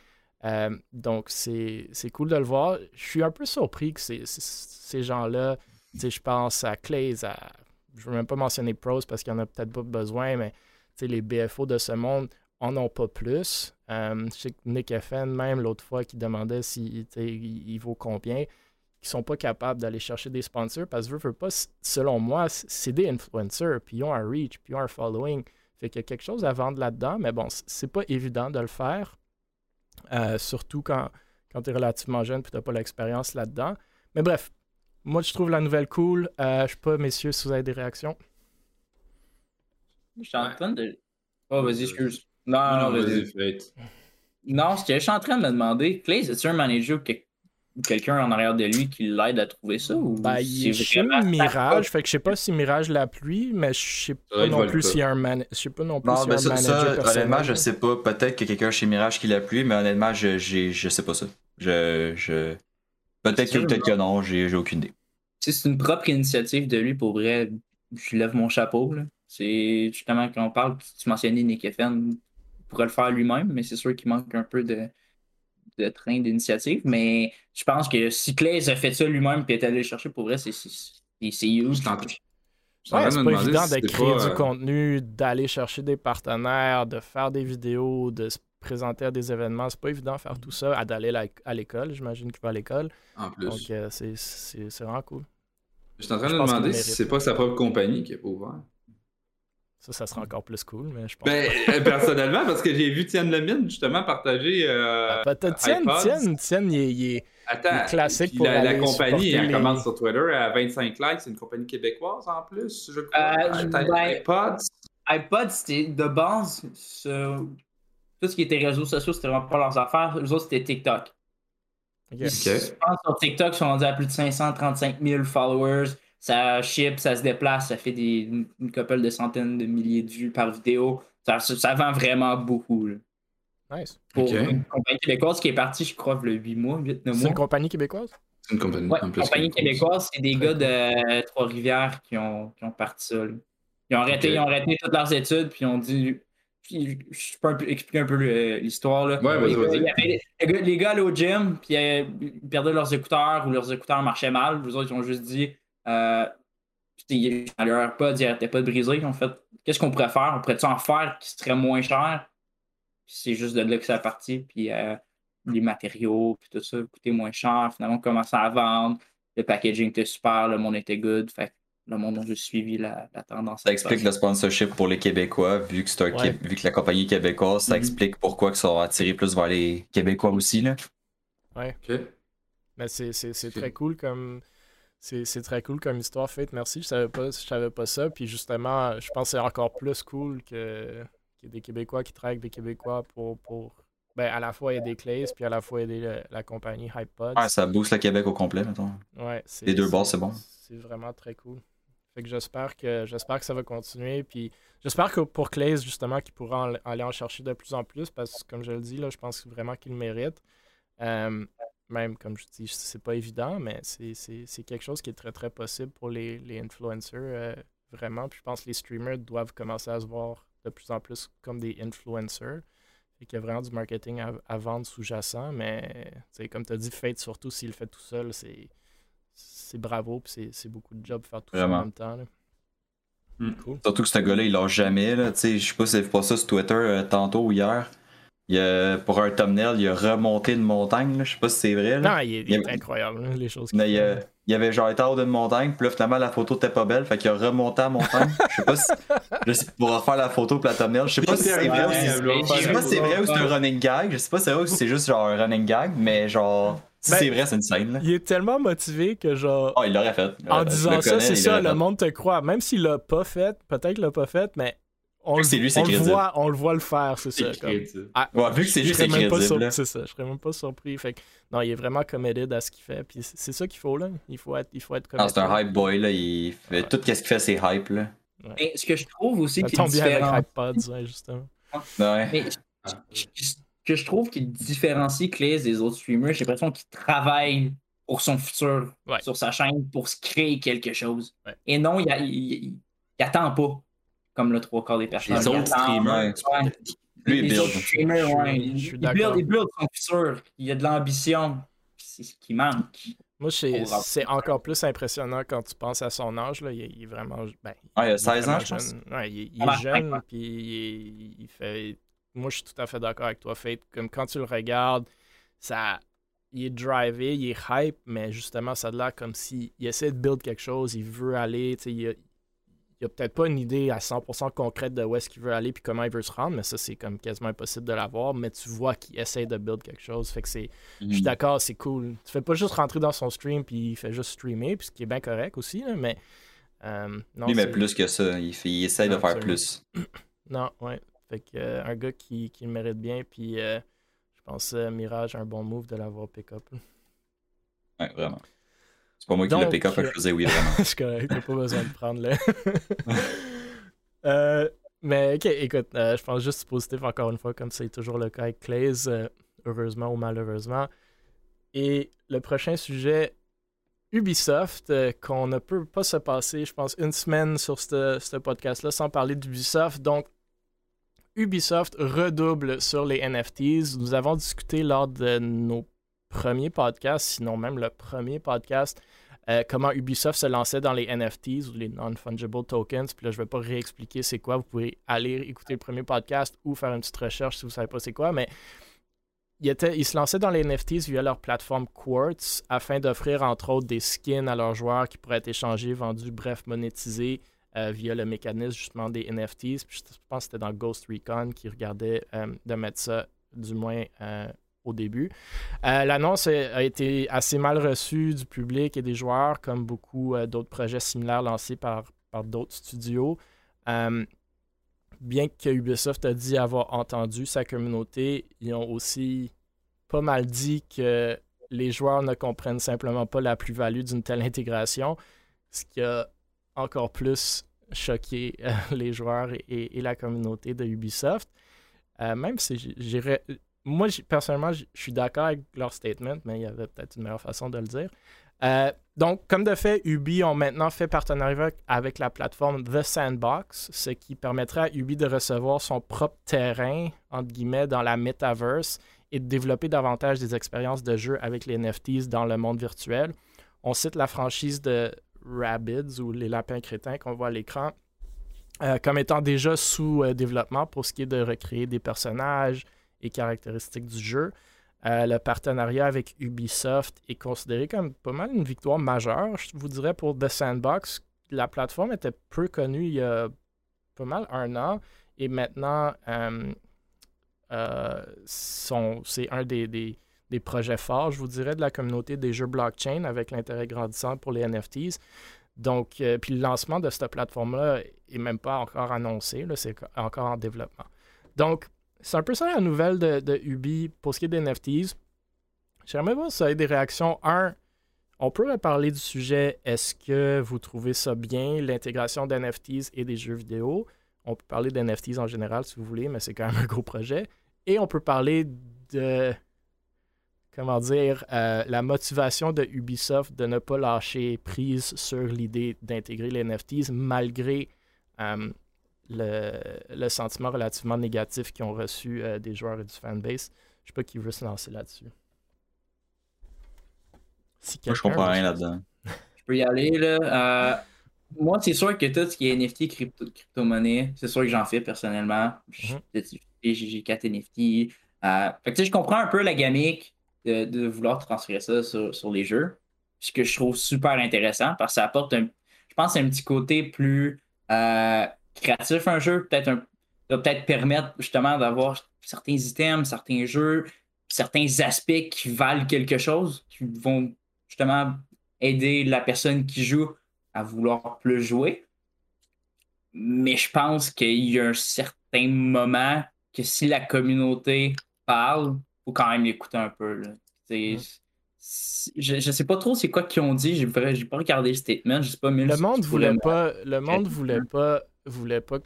Euh, donc, c'est cool de le voir. Je suis un peu surpris que ces gens-là, je pense à Clays, à, je ne veux même pas mentionner Pros parce qu'il n'y en a peut-être pas besoin, mais les BFO de ce monde en ont pas plus. je sais que Nick FN, même l'autre fois, qui demandait s'il il vaut combien qui sont pas capables d'aller chercher des sponsors parce que pas, selon moi, c'est des influencers, puis ils ont un reach, puis ils ont un following. Fait qu'il y a quelque chose à vendre là-dedans, mais bon, c'est pas évident de le faire, euh, surtout quand, quand tu es relativement jeune puis tu n'as pas l'expérience là-dedans. Mais bref, moi je trouve la nouvelle cool. Euh, je sais pas, messieurs, si vous avez des réactions. Je suis en train de. Oh, vas-y, excuse. Non, non, vas-y. Non, ce que je suis en train de me demander, Clay, c'est-tu un manager qui quelqu'un en arrière de lui qui l'aide à trouver ça? Ou ben, il est chez Mirage, fait que je sais pas si Mirage l'appuie, mais je sais pas non plus s'il y a un, man... je sais pas non plus non, ben, un manager Honnêtement, je sais pas. Peut-être qu'il y a quelqu'un chez Mirage qui l'appuie, mais honnêtement, je, je sais pas ça. Je, je... Peut-être que, peut que non, j'ai aucune idée. C'est une propre initiative de lui, pour vrai, je lève mon chapeau. C'est justement quand on parle, tu mentionnais Nick FN, il pourrait le faire lui-même, mais c'est sûr qu'il manque un peu de de train d'initiative, mais je pense que si Clay a fait ça lui-même et est allé le chercher, pour vrai, c'est huge. Ouais, c'est pas évident de créer du euh, contenu, d'aller chercher des partenaires, de faire des vidéos, de se présenter à des événements. C'est pas évident de faire tout ça, d'aller à l'école. J'imagine qu'il va à l'école. En plus. Donc, euh, c'est vraiment cool. Je suis en train de demander si c'est pas sa propre compagnie qui est pas ouvert. Ça, ça sera encore plus cool, mais je pense. Ben, euh, personnellement, parce que j'ai vu Tienne Lemine justement partager. Euh, ah, Tienne, Tienne, Tienne, il, est, Attends, classique pour la, la compagnie, elle commence sur Twitter à 25 likes, c'est une compagnie québécoise en plus, je crois. Euh, ben, iPods? iPods, c'était de base, tout ce qui était réseaux sociaux, c'était vraiment pas leurs affaires. Les autres, c'était TikTok. Je pense sur TikTok, ils sont rendus à plus de 535 000 followers ça ship, ça se déplace, ça fait des, une, couple de centaines de milliers de vues par vidéo. Ça, ça vend vraiment beaucoup. Nice. Pour une compagnie québécoise qui est partie, je crois, le 8 mois, 8, 9 mois. C'est une compagnie québécoise? C'est une compagnie, ouais, une compagnie québécoise. C'est des gars de Trois-Rivières qui ont, qui ont parti ça. Ils ont, arrêté, ils ont arrêté toutes leurs études, puis ils ont dit. je peux expliquer un peu l'histoire. Là. Ouais, vas-y, vas-y. Les, les, gars allaient au gym, puis ils perdaient leurs écouteurs ou leurs écouteurs marchaient mal. Les autres, ils ont juste dit euh, leur AirPods, ils n'arrêtaient pas de briser. En fait, qu'est-ce qu'on pourrait faire? On pourrait-tu en faire qui serait moins cher? C'est juste de là que ça parti. Puis euh, les matériaux, puis tout ça, coûtait moins cher. Finalement, on commençait à vendre. Le packaging était super, le monde était good. Fait le monde a juste suivi la, tendance. Ça explique le sponsorship pour les Québécois, vu que, c'est vu que la compagnie est québécoise, ça mm-hmm. explique pourquoi que ça va attirer plus vers les Québécois aussi. Là. Ouais. Mais c'est, très cool comme. C'est, très cool comme histoire faite. Merci. Je savais pas, je savais pas ça. Puis justement, je pense que c'est encore plus cool que, qu'il y ait des Québécois qui travaillent avec des Québécois pour, pour ben, à la fois il y a des Clays, puis à la fois il y a la compagnie HypePod. Ouais, ça booste le Québec au complet, mettons. Ouais, Les deux bords, c'est bon. C'est vraiment très cool. Fait que j'espère que j'espère que ça va continuer. Puis j'espère que pour Clays, justement, qu'il pourra aller en chercher de plus en plus. Parce que comme je le dis, là, je pense vraiment qu'il le mérite. Euh, même comme je dis, c'est pas évident, mais c'est quelque chose qui est très très possible pour les, les influencers. Euh, vraiment. Puis je pense que les streamers doivent commencer à se voir de plus en plus comme des influencers. Fait qu'il y a vraiment du marketing à, vendre sous-jacent, mais comme tu as dit, Fate, surtout s'il le fait tout seul, c'est bravo, puis c'est beaucoup de job faire tout ça en même temps. Hmm. Surtout que ce gars-là, il l'a jamais. Là, je sais pas si c'est pas ça sur Twitter euh, tantôt ou hier. Il a, pour un thumbnail, il a remonté une montagne. Là. Je sais pas si c'est vrai. Là. Non, il est, incroyable, les choses qu'il fait il avait genre été haut d'une montagne, puis là, finalement, la photo était pas belle, fait qu'il a remonté la montagne. [LAUGHS] Je sais pas si. Je sais, pour refaire la photo pour la thumbnail. Je sais pas si c'est vrai ou si. Je sais pas si c'est vrai ou c'est un running gag. Je sais pas si c'est vrai ou si c'est juste genre un running gag, mais genre. Si ben, c'est vrai, c'est une scène. Là. Il est tellement motivé que genre. Oh, il l'aurait fait. En disant ça, c'est ça, le monde te croit. Même s'il l'a pas fait, peut-être qu'il l'a pas fait, mais on, le, lui, on le voit, on le voit le faire, c'est ça. Comme... Ah, ouais, vu que c'est juste crédible. C'est ça, je serais même pas surpris. Fait que, non, il est vraiment committed à ce qu'il fait. Puis c'est ça qu'il faut, là. Il faut être, il faut être C'est un hype boy, là. Il fait... Tout ce qu'il fait, c'est hype, là. Et ce que je trouve aussi qui est différent... avec iPods, justement. Ouais. Mais, ce que je trouve qui différencie Clay des autres streamers, j'ai l'impression qu'il travaille pour son futur sur sa chaîne pour se créer quelque chose. Et non, il, il, il attend pas comme le trois quarts des personnes. Les autres streamers. Lui, il build. il, build, il build son futur. Il a de l'ambition. C'est ce qui manque. Moi, c'est encore plus impressionnant quand tu penses à son âge. Là. Il, est vraiment. Ben, ah, il a 16 ans, je pense. Ouais, il, est jeune, puis il, fait. Moi, je suis tout à fait d'accord avec toi, Fate. Comme quand tu le regardes, ça. Il est drivé, il est hype, mais justement, ça a l'air comme s'il essaie de build quelque chose, il veut aller, il, il a peut-être pas une idée à 100% concrète de où est-ce qu'il veut aller puis comment il veut se rendre, mais ça, c'est comme quasiment impossible de l'avoir. Mais tu vois qu'il essaie de build quelque chose. Fait que c'est. Je suis mhm. d'accord, c'est cool. Tu fais pas juste rentrer dans son stream puis il fait juste streamer, puis ce qui est bien correct aussi, mais. Euh, non, mais plus que ça. Il, fait, il essaie de faire plus. [CLEARS THROAT] non, ouais. Fait que euh, un gars qui, qui, le mérite bien, puis euh, je pense Mirage a un bon move de l'avoir pick-up. Ouais, vraiment. C'est pas moi qui l'ai pick up, je faisais oui, vraiment. [LAUGHS] c'est correct, t'as pas besoin de prendre le. [LAUGHS] euh, mais ok, écoute, euh, je pense juste positif encore une fois, comme c'est toujours le cas avec Clays, euh, heureusement ou malheureusement. Et le prochain sujet, Ubisoft, euh, qu'on ne peut pas se passer, je pense, une semaine sur ce podcast-là sans parler d'Ubisoft. Donc, Ubisoft redouble sur les NFTs. Nous avons discuté lors de nos premier podcast, sinon même le premier podcast, euh, comment Ubisoft se lançait dans les NFTs ou les non-fungible tokens. Puis là, je ne vais pas réexpliquer c'est quoi. Vous pouvez aller écouter le premier podcast ou faire une petite recherche si vous ne savez pas c'est quoi. Mais ils, se lançaient dans les NFTs via leur plateforme Quartz afin d'offrir entre autres des skins à leurs joueurs qui pourraient être échangés, vendus, bref, monétisés euh, via le mécanisme justement des NFTs. Puis je pense que c'était dans Ghost Recon qui regardait euh, de mettre ça du moins au début. Euh, l'annonce a été assez mal reçue du public et des joueurs, comme beaucoup euh, d'autres projets similaires lancés par, par d'autres studios. Euh, bien que Ubisoft a dit avoir entendu sa communauté, ils ont aussi pas mal dit que les joueurs ne comprennent simplement pas la plus-value d'une telle intégration, ce qui a encore plus choqué [LAUGHS] les joueurs et, et, la communauté de Ubisoft. même si j'irais moi, personnellement, je suis d'accord avec leur statement, mais il y avait peut-être une meilleure façon de le dire. Euh, donc, comme de fait, Ubi ont maintenant fait partenariat avec la plateforme The Sandbox, ce qui permettrait à Ubi de recevoir son propre terrain, entre guillemets, dans la metaverse et de développer davantage des expériences de jeu avec les NFTs dans le monde virtuel. On cite la franchise de Rabbids ou les lapins crétins qu'on voit à l'écran euh, comme étant déjà sous euh, développement pour ce qui est de recréer des personnages caractéristiques du jeu. Euh, le partenariat avec Ubisoft est considéré comme pas mal une victoire majeure, je vous dirais, pour The Sandbox. La plateforme était peu connue il y a pas mal un an et maintenant, c'est un des, projets forts, je vous dirais, de la communauté des jeux blockchain avec l'intérêt grandissant pour les NFTs. Donc, euh, puis le lancement de cette plateforme-là est même pas encore annoncé, c'est encore en développement. Donc, c'est un peu ça la nouvelle de, Ubi pour ce qui est des NFTs. J'aimerais voir vous avez des réactions. Un, on peut parler du sujet est-ce que vous trouvez ça bien, l'intégration d'NFTs et des jeux vidéo? On peut parler d'NFTs en général si vous voulez, mais c'est quand même un gros projet. Et on peut parler de comment dire, euh, la motivation de Ubisoft de ne pas lâcher prise sur l'idée d'intégrer les NFTs malgré euh, le, sentiment relativement négatif qu'ils ont reçu euh, des joueurs et du fanbase. Je sais pas qui veut se lancer là-dessus. moi, je comprends rien là-dedans. je peux y aller, là. moi, c'est sûr que tout ce qui est NFT, crypto, crypto-monnaie, c'est sûr que j'en fais personnellement. Mhm. J'ai 4 NFT. fait que, je comprends un peu la gamique de, vouloir transférer ça sur, les jeux. Ce que je trouve super intéressant parce que ça apporte, un, je pense, un petit côté plus euh, créatif un jeu. Peut-être un, peut-être permettre justement d'avoir certains items, certains jeux, certains aspects qui valent quelque chose, qui vont justement aider la personne qui joue à vouloir plus jouer. Mais je pense qu'il y a un certain moment que si la communauté parle, faut quand même l'écouter un peu. Je, je sais pas trop c'est quoi qu'ils ont dit. J'ai pas regardé le statement. Je sais pas, le monde voulait pas. Le monde voulait pas. Voulait pas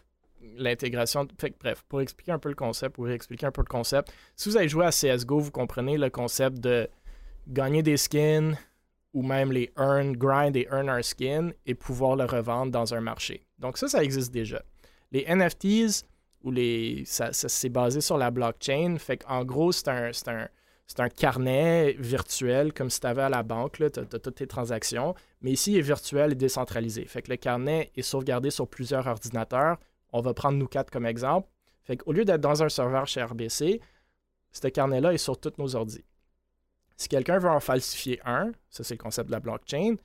l'intégration. bref, pour expliquer un peu le concept, pour expliquer un peu le concept, si vous avez joué à CSGO, vous comprenez le concept de gagner des skins ou même les earn, grind et earn our skin et pouvoir le revendre dans un marché. Donc ça, ça existe déjà. Les NFTs, ou les, ça, c'est basé sur la blockchain. Fait qu'en gros, c'est un, carnet virtuel comme si tu avais à la banque. Tu as, toutes tes transactions. Mais ici, il est virtuel et décentralisé. Fait que le carnet est sauvegardé sur plusieurs ordinateurs. On va prendre nous quatre comme exemple. Fait qu'au lieu d'être dans un serveur chez RBC, ce carnet-là est sur tous nos ordis. Si quelqu'un veut en falsifier un, ça c'est le concept de la blockchain,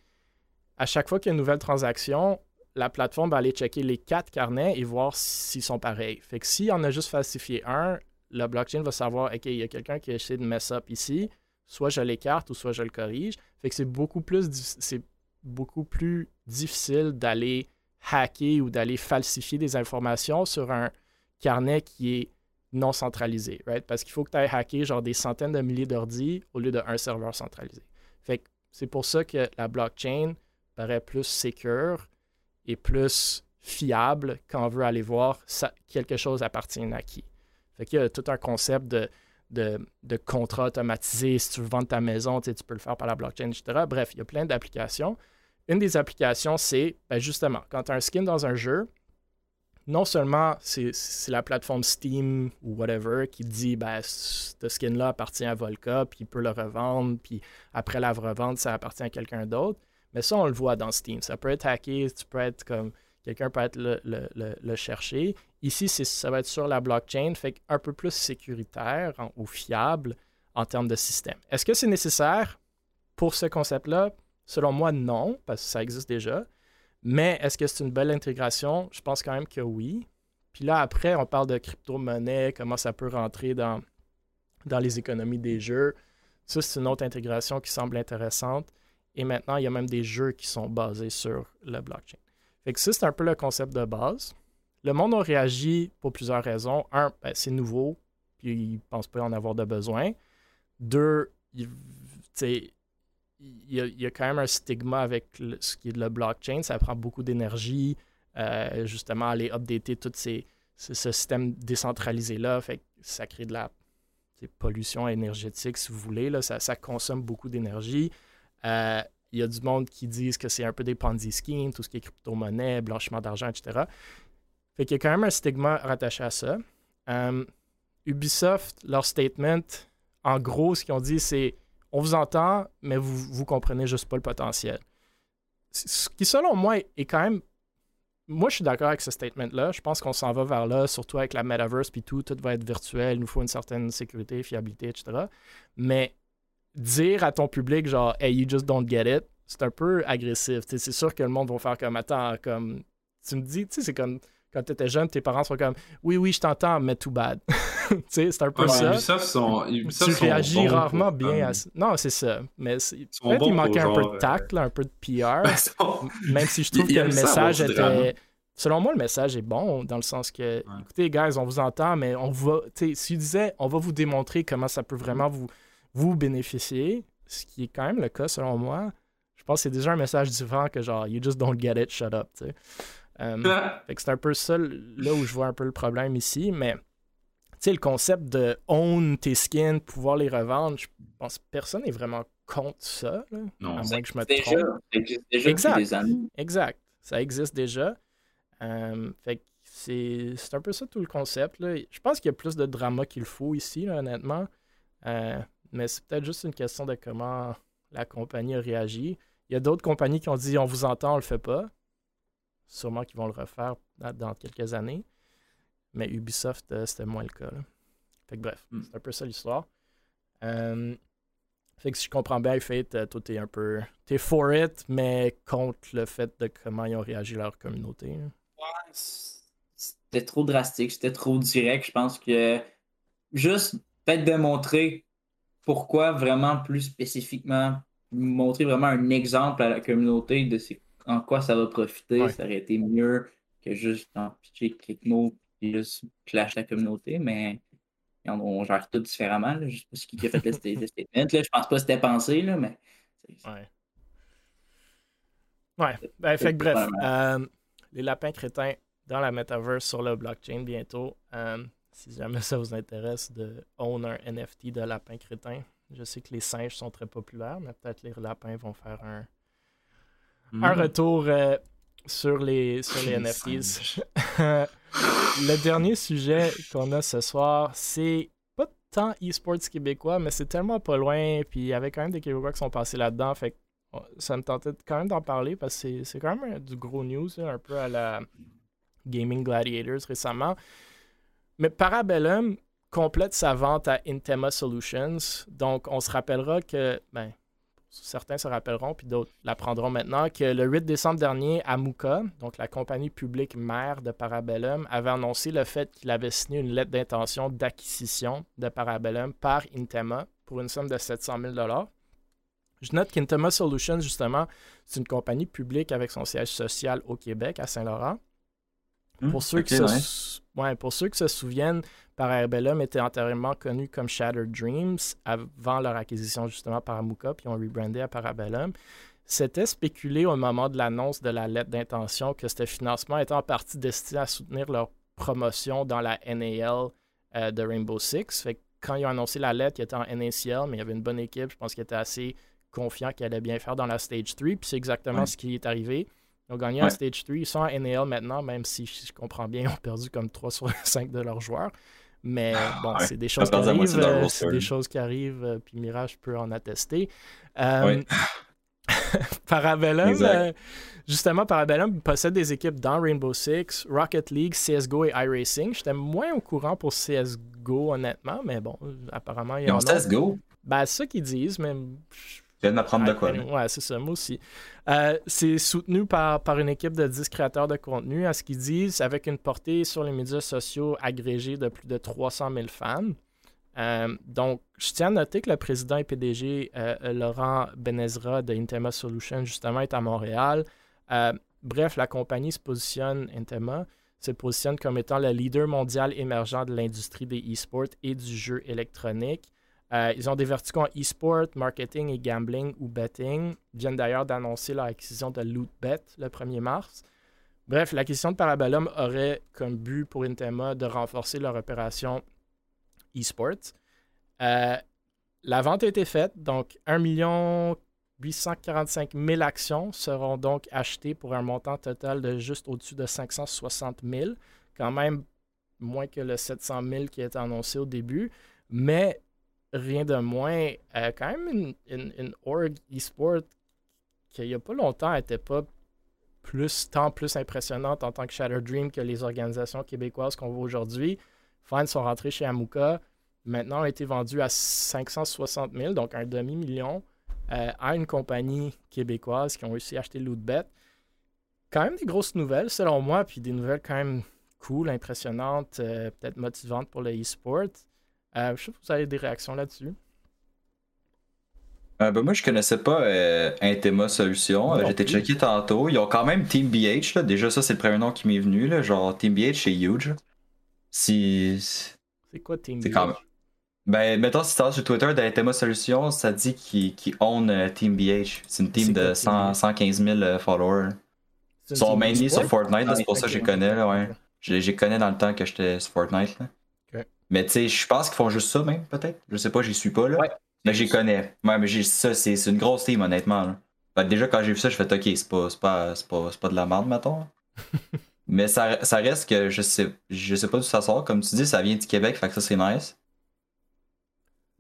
à chaque fois qu'il y a une nouvelle transaction, la plateforme va aller checker les quatre carnets et voir s'ils sont pareils. Fait que s'il en a juste falsifié un, la blockchain va savoir, OK, il y a quelqu'un qui a essayé de mess up ici, soit je l'écarte ou soit je le corrige. Fait que c'est beaucoup plus, c'est beaucoup plus difficile d'aller hacker ou d'aller falsifier des informations sur un carnet qui est non centralisé, right? Parce qu'il faut que tu ailles hacker genre des centaines de milliers d'ordis au lieu d'un serveur centralisé. Fait que c'est pour ça que la blockchain paraît plus secure et plus fiable quand on veut aller voir quelque chose appartient à qui. Fait qu'il y a tout un concept de, de, contrat automatisé. Si tu veux vendre ta maison, tu peux le faire par la blockchain, etc. Bref, il y a plein d'applications. Une des applications, c'est ben, justement, quand tu as un skin dans un jeu, non seulement c'est la plateforme Steam ou whatever qui dit ben, ce skin-là appartient à Volca, puis il peut le revendre, puis après la revente, ça appartient à quelqu'un d'autre. Mais ça, on le voit dans Steam. Ça peut être hacké, tu peux être comme. Quelqu'un peut être le, chercher. Ici, ça va être sur la blockchain, fait un peu plus sécuritaire ou fiable en termes de système. Est-ce que c'est nécessaire pour ce concept-là? Selon moi, non, parce que ça existe déjà. Mais est-ce que c'est une belle intégration? Je pense quand même que oui. Puis là, après, on parle de crypto-monnaie, comment ça peut rentrer dans, dans les économies des jeux. Ça, c'est une autre intégration qui semble intéressante. Et maintenant, il y a même des jeux qui sont basés sur le blockchain. Fait que ça, c'est un peu le concept de base. Le monde a réagi pour plusieurs raisons. Un, ben, c'est nouveau, puis ils ne pensent pas en avoir de besoin. Deux, il, y a, quand même un stigma avec ce qui est le blockchain. Ça prend beaucoup d'énergie, euh, justement, aller updater tout ces, ce, système décentralisé-là. Fait que ça crée de la pollution énergétique, si vous voulez. Là. Ça, ça consomme beaucoup d'énergie. Euh, il y a du monde qui disent que c'est un peu des Ponzi schemes, tout ce qui est crypto-monnaie, blanchiment d'argent, etc. Fait qu'il y a quand même un stigma rattaché à ça. Euh, Ubisoft, leur statement, en gros, ce qu'ils ont dit, c'est on vous entend, mais vous, vous comprenez juste pas le potentiel. ce qui, selon moi, est quand même. Moi, je suis d'accord avec ce statement-là. Je pense qu'on s'en va vers là, surtout avec la metaverse puis tout. Tout va être virtuel. Il nous faut une certaine sécurité, fiabilité, etc. Mais dire à ton public, genre, hey, you just don't get it, c'est un peu agressif. C'est sûr que le monde va faire comme, attends, comme. Tu me dis, tu sais, c'est comme quand tu étais jeune, tes parents sont comme Oui, oui, je t'entends, mais too bad. [LAUGHS] tu sais, c'est un peu ça. Ubisoft sont, tu réagis rarement bien à ça. Non, c'est ça. Mais peut-être il manquait un peu de tact, un peu de [LAUGHS] PR. même si je trouve que le message était. Selon moi, le message est bon dans le sens que, écoutez, guys, on vous entend, mais on va. S'il disait, on va vous démontrer comment ça peut vraiment vous, vous bénéficier, ce qui est quand même le cas selon moi, je pense que c'est déjà un message différent que genre, you just don't get it, shut up, tu sais. Euh, c'est un peu ça là où je vois un peu le problème ici, mais tu sais, le concept de own tes skins, pouvoir les revendre, je pense que personne n'est vraiment contre ça, non, à moins que je me déjà, trompe. Ça existe déjà exact, des années. exact, ça existe déjà. Euh, fait c'est un peu ça tout le concept. Là. Je pense qu'il y a plus de drama qu'il faut ici, honnêtement. Euh, mais c'est peut-être juste une question de comment la compagnie a réagi. Il y a d'autres compagnies qui ont dit on vous entend, on le fait pas. Sûrement qu'ils vont le refaire dans, quelques années. Mais Ubisoft, euh, c'était moins le cas. Fait que bref, hmm. c'est un peu ça l'histoire. Euh, fait que si je comprends bien, Fate, euh, toi, t'es un peu. T'es for it, mais contre le fait de comment ils ont réagi leur communauté. Ouais, c'était trop drastique, c'était trop direct. Je pense que juste peut-être de montrer pourquoi vraiment plus spécifiquement, montrer vraiment un exemple à la communauté de en quoi ça va profiter, ça aurait été mieux que juste en pitcher quelques mots et juste clash la communauté, mais on, gère tout différemment. Là. Je sais pas ce qui a fait le, statement. Là. Je pense pas que c'était pensé, là, mais. Ouais. Ouais. Ben, fait que bref, euh, les lapins crétins dans la metaverse sur le blockchain bientôt. Euh, si jamais ça vous intéresse de own un NFT de lapin crétin. Je sais que les singes sont très populaires, mais peut-être les lapins vont faire un, un mm. retour euh, sur les, sur les NFTs. [LAUGHS] le dernier sujet qu'on a ce soir, c'est pas tant e-sports québécois, mais c'est tellement pas loin. Puis il y avait quand même des Québécois qui sont passés là-dedans. Fait oh, ça me tentait quand même d'en parler parce que c'est quand même du gros news, un peu à la Gaming Gladiators récemment. Mais Parabellum complète sa vente à Intema Solutions. Donc, on se rappellera que, ben, certains se rappelleront, puis d'autres l'apprendront maintenant, que le 8 décembre dernier, Amuka, donc la compagnie publique mère de Parabellum, avait annoncé le fait qu'il avait signé une lettre d'intention d'acquisition de Parabellum par Intema pour une somme de 700 000 Je note qu'Intema Solutions, justement, c'est une compagnie publique avec son siège social au Québec, à Saint-Laurent. Mmh, pour, ceux qui se... pour ceux qui se souviennent, Parabellum était antérieurement connu comme Shattered Dreams avant leur acquisition justement par Amuka, puis ils ont rebrandé à Parabellum. C'était spéculé au moment de l'annonce de la lettre d'intention que ce financement était en partie destiné à soutenir leur promotion dans la NAL euh, de Rainbow Six. Fait quand ils ont annoncé la lettre, ils étaient en NACL, mais il y avait une bonne équipe. Je pense qu'ils étaient assez confiants qu'ils allaient bien faire dans la Stage 3. Puis c'est exactement ce qui est arrivé. Ils ont gagné en Stage 3. Ils sont en NAL maintenant, même si je comprends bien, ils ont perdu comme 3 [LAUGHS] sur 5 de leurs joueurs. Mais ah, bon, c'est des choses qui arrivent. Euh, c'est des choses qui arrivent, euh, puis Mirage peut en attester. Euh, [LAUGHS] Parabellum, justement, Parabellum possède des équipes dans Rainbow Six, Rocket League, CSGO et iRacing. J'étais moins au courant pour CSGO, honnêtement, mais bon, apparemment, il y a. CSGO? Ben, c'est ça qu'ils disent, mais viens m'apprendre de quoi. Ouais, c'est ça, moi aussi. Euh, c'est soutenu par, par une équipe de 10 créateurs de contenu, à ce qu'ils disent, avec une portée sur les médias sociaux agrégée de plus de 300 000 fans. Euh, donc, je tiens à noter que le président et PDG euh, Laurent Benezra de Intema Solutions, justement, est à Montréal. bref, la compagnie se positionne, Intema, se positionne comme étant le leader mondial émergent de l'industrie des e-sports et du jeu électronique. Euh, ils ont des verticaux en e-sport, marketing et gambling ou betting. Ils viennent d'ailleurs d'annoncer leur acquisition de LootBet le 1er mars. Bref, l'acquisition de Parabellum aurait comme but pour Intema de renforcer leur opération e-sport. Euh, la vente a été faite, donc 1 845 000 actions seront donc achetées pour un montant total de juste au-dessus de 560 000, quand même moins que le 700 000 qui était annoncé au début. Mais rien de moins, euh, quand même une, une, org e-sport qu'il n'y a pas longtemps, n'était pas plus, tant plus impressionnante en tant que Shatter Dream que les organisations québécoises qu'on voit aujourd'hui. Fans sont rentrés chez Amuka. Maintenant, a été vendu à 560 000, donc un demi-million, euh, à une compagnie québécoise qui ont réussi à acheter Lootbet. Quand même des grosses nouvelles, selon moi, puis des nouvelles quand même cool, impressionnantes, euh, peut-être motivantes pour le e-sport. Euh, je sais pas si vous avez des réactions là-dessus. Ben, moi, je connaissais pas Intema Solutions. J'étais checké tantôt. Ils ont quand même Team BH. Déjà, ça, c'est le premier nom qui m'est venu. Là. Genre, Team BH, c'est huge. Si... C'est quoi Team BH? Ben, mettons, si tu sur Twitter d'Intema Solutions, ça dit qu'ils qu own euh, Team BH. C'est une team de 100, 115 000 followers. Ils sont mainly sur Fortnite, c'est pour ça que je les connais. Là, ouais. Je les connais dans le temps que j'étais sur Fortnite. Là. Mais tu sais, je pense qu'ils font juste ça, même, peut-être. Je sais pas, j'y suis pas. là. Ouais. Mais j'y connais. Ouais, mais ça, c'est une grosse team, honnêtement. Là. déjà, quand j'ai vu ça, je fais OK, c'est pas, pas, pas, pas de la merde, mettons. [LAUGHS] mais ça, ça reste que je sais, je sais pas d'où ça sort. Comme tu dis, ça vient du Québec, fait que ça, c'est nice.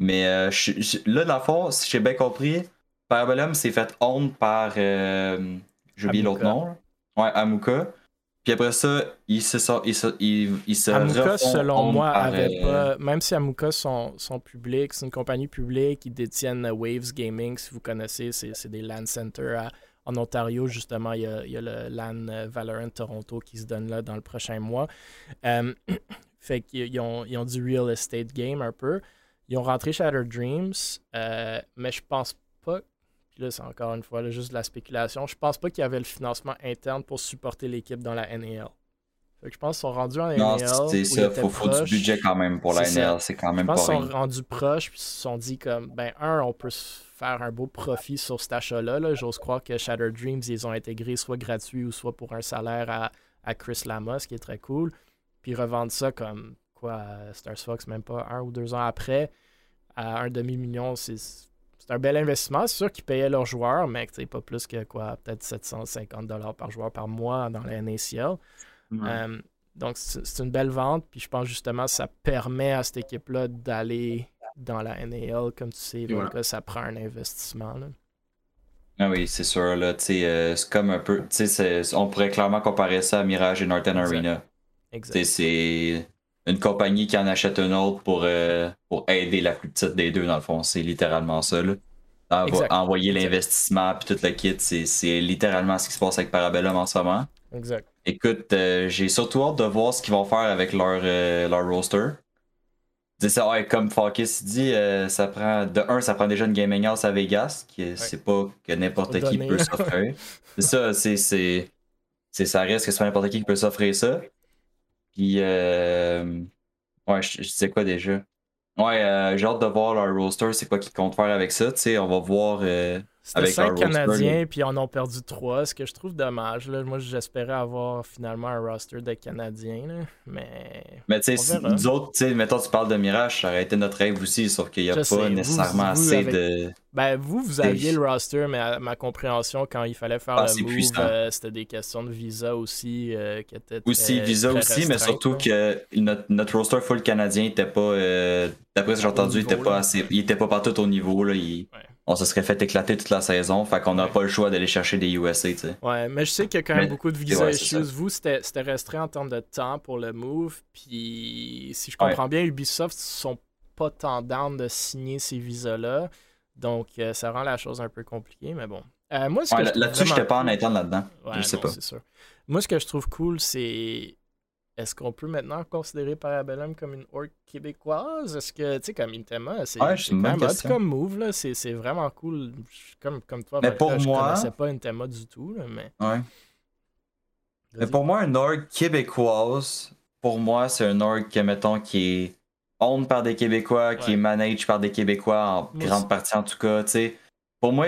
Mais euh, là, dans le fond, si j'ai bien compris, Parabellum s'est fait honte par. Euh, j'ai oublié l'autre nom. Ouais, Amuka. Puis après ça, il se sort, il se, il, il se Amuka, selon moi, avait euh, pas. Même si Amuka sont, sont publics, c'est une compagnie publique, ils détiennent Waves Gaming, si vous connaissez, c'est des LAN centers en Ontario, justement. Il y, a, il y, a, le LAN Valorant Toronto qui se donne là dans le prochain mois. [CLEARS THROAT] fait qu'ils ont, ils ont du real estate game un peu. Ils ont rentré Shattered Dreams, euh, mais je pense pas. Puis là, c'est encore une fois juste de la spéculation. Je pense pas qu'il y avait le financement interne pour supporter l'équipe dans la NAL. Fait que je pense qu'ils sont rendus en NAL. Non, c'est ça. Faut, faut du budget quand même pour la NAL. C'est quand même pas Je pense qu'ils sont rendus proches. Puis ils se sont dit comme, ben, un, on peut faire un beau profit sur cet achat-là. -là, J'ose croire que Shattered Dreams, ils ont intégré soit gratuit ou soit pour un salaire à, à Chris Lama, ce qui est très cool. Puis revendre ça comme à Stars Fox, même pas un ou deux ans après, à un demi-million, c'est un bel investissement. C'est sûr qu'ils payaient leurs joueurs, mais pas plus que quoi, peut-être 750 dollars par joueur par mois dans la NACL. Euh, donc, c'est une belle vente. Puis je pense justement que ça permet à cette équipe-là d'aller dans la NAL. Comme tu sais, ça prend un investissement. Ah oui, c'est sûr. Là, euh, c'est comme un peu. On pourrait clairement comparer ça à Mirage et Northern Arena. Exact. C'est une compagnie qui en achète un autre pour, euh, pour aider la plus petite des deux, dans le fond. C'est littéralement ça. Là. envoyer l'investissement puis tout le kit, c'est littéralement ce qui se passe avec Parabellum en ce moment. Exact. Écoute, euh, j'ai surtout hâte de voir ce qu'ils vont faire avec leur, euh, leur roster. Ça, ouais, comme Fawkes dit, ça prend de un, ça prend déjà une gaming house à Vegas, qui c'est pas que n'importe qui peut s'offrir. c'est ça, c'est ça reste que c'est pas n'importe qui qui peut s'offrir ça. Puis, euh... ouais, je, sais quoi déjà? Ouais, euh, j'ai hâte de voir leur roster, c'est quoi qu'ils comptent faire avec ça. Tu sais, on va voir. C'était 5 Canadiens, puis on en a perdu 3, ce que je trouve dommage. Là. Moi, j'espérais avoir finalement un roster de Canadiens, là. mais. Mais tu sais, nous autres, tu sais, mettons, tu parles de Mirage, ça aurait été notre rêve aussi, sauf qu'il n'y a pas nécessairement assez de. Ben, vous, vous aviez le roster, mais à ma compréhension, quand il fallait faire ah, le move, euh, c'était des questions de visa aussi euh, qui étaient Aussi, visa aussi, mais surtout que notre, notre, roster full canadien n'était pas. Euh, d'après ce que j'ai entendu, il était pas assez. Il était pas partout au niveau. Là, On se serait fait éclater toute la saison, fait qu'on n'a pas le choix d'aller chercher des USA, tu sais. Ouais, mais je sais qu'il y a quand même beaucoup de visa issues. Vous, c'était restreint en termes de temps pour le move, puis si je comprends bien, Ubisoft sont pas down de signer ces visas-là. Donc, euh, ça rend la chose un peu compliquée, mais bon. Euh, moi, là-dessus, je n'étais pas en interne là-dedans. je sais pas. Sûr. Moi, ce que je trouve cool, c'est. Est-ce qu'on peut maintenant considérer Parabellum comme une org québécoise? Est-ce que, tu sais, comme Intema, c'est ouais, quand même comme move, là. C'est vraiment cool. Comme, comme toi, mais pour moi... je connaissais pas Intema du tout, là, mais... Ouais. Mais pour moi, une org québécoise, pour moi, c'est une org que, mettons, qui est owned par des Québécois, qui est managed par des Québécois, en grande partie en tout cas, tu sais. Pour moi,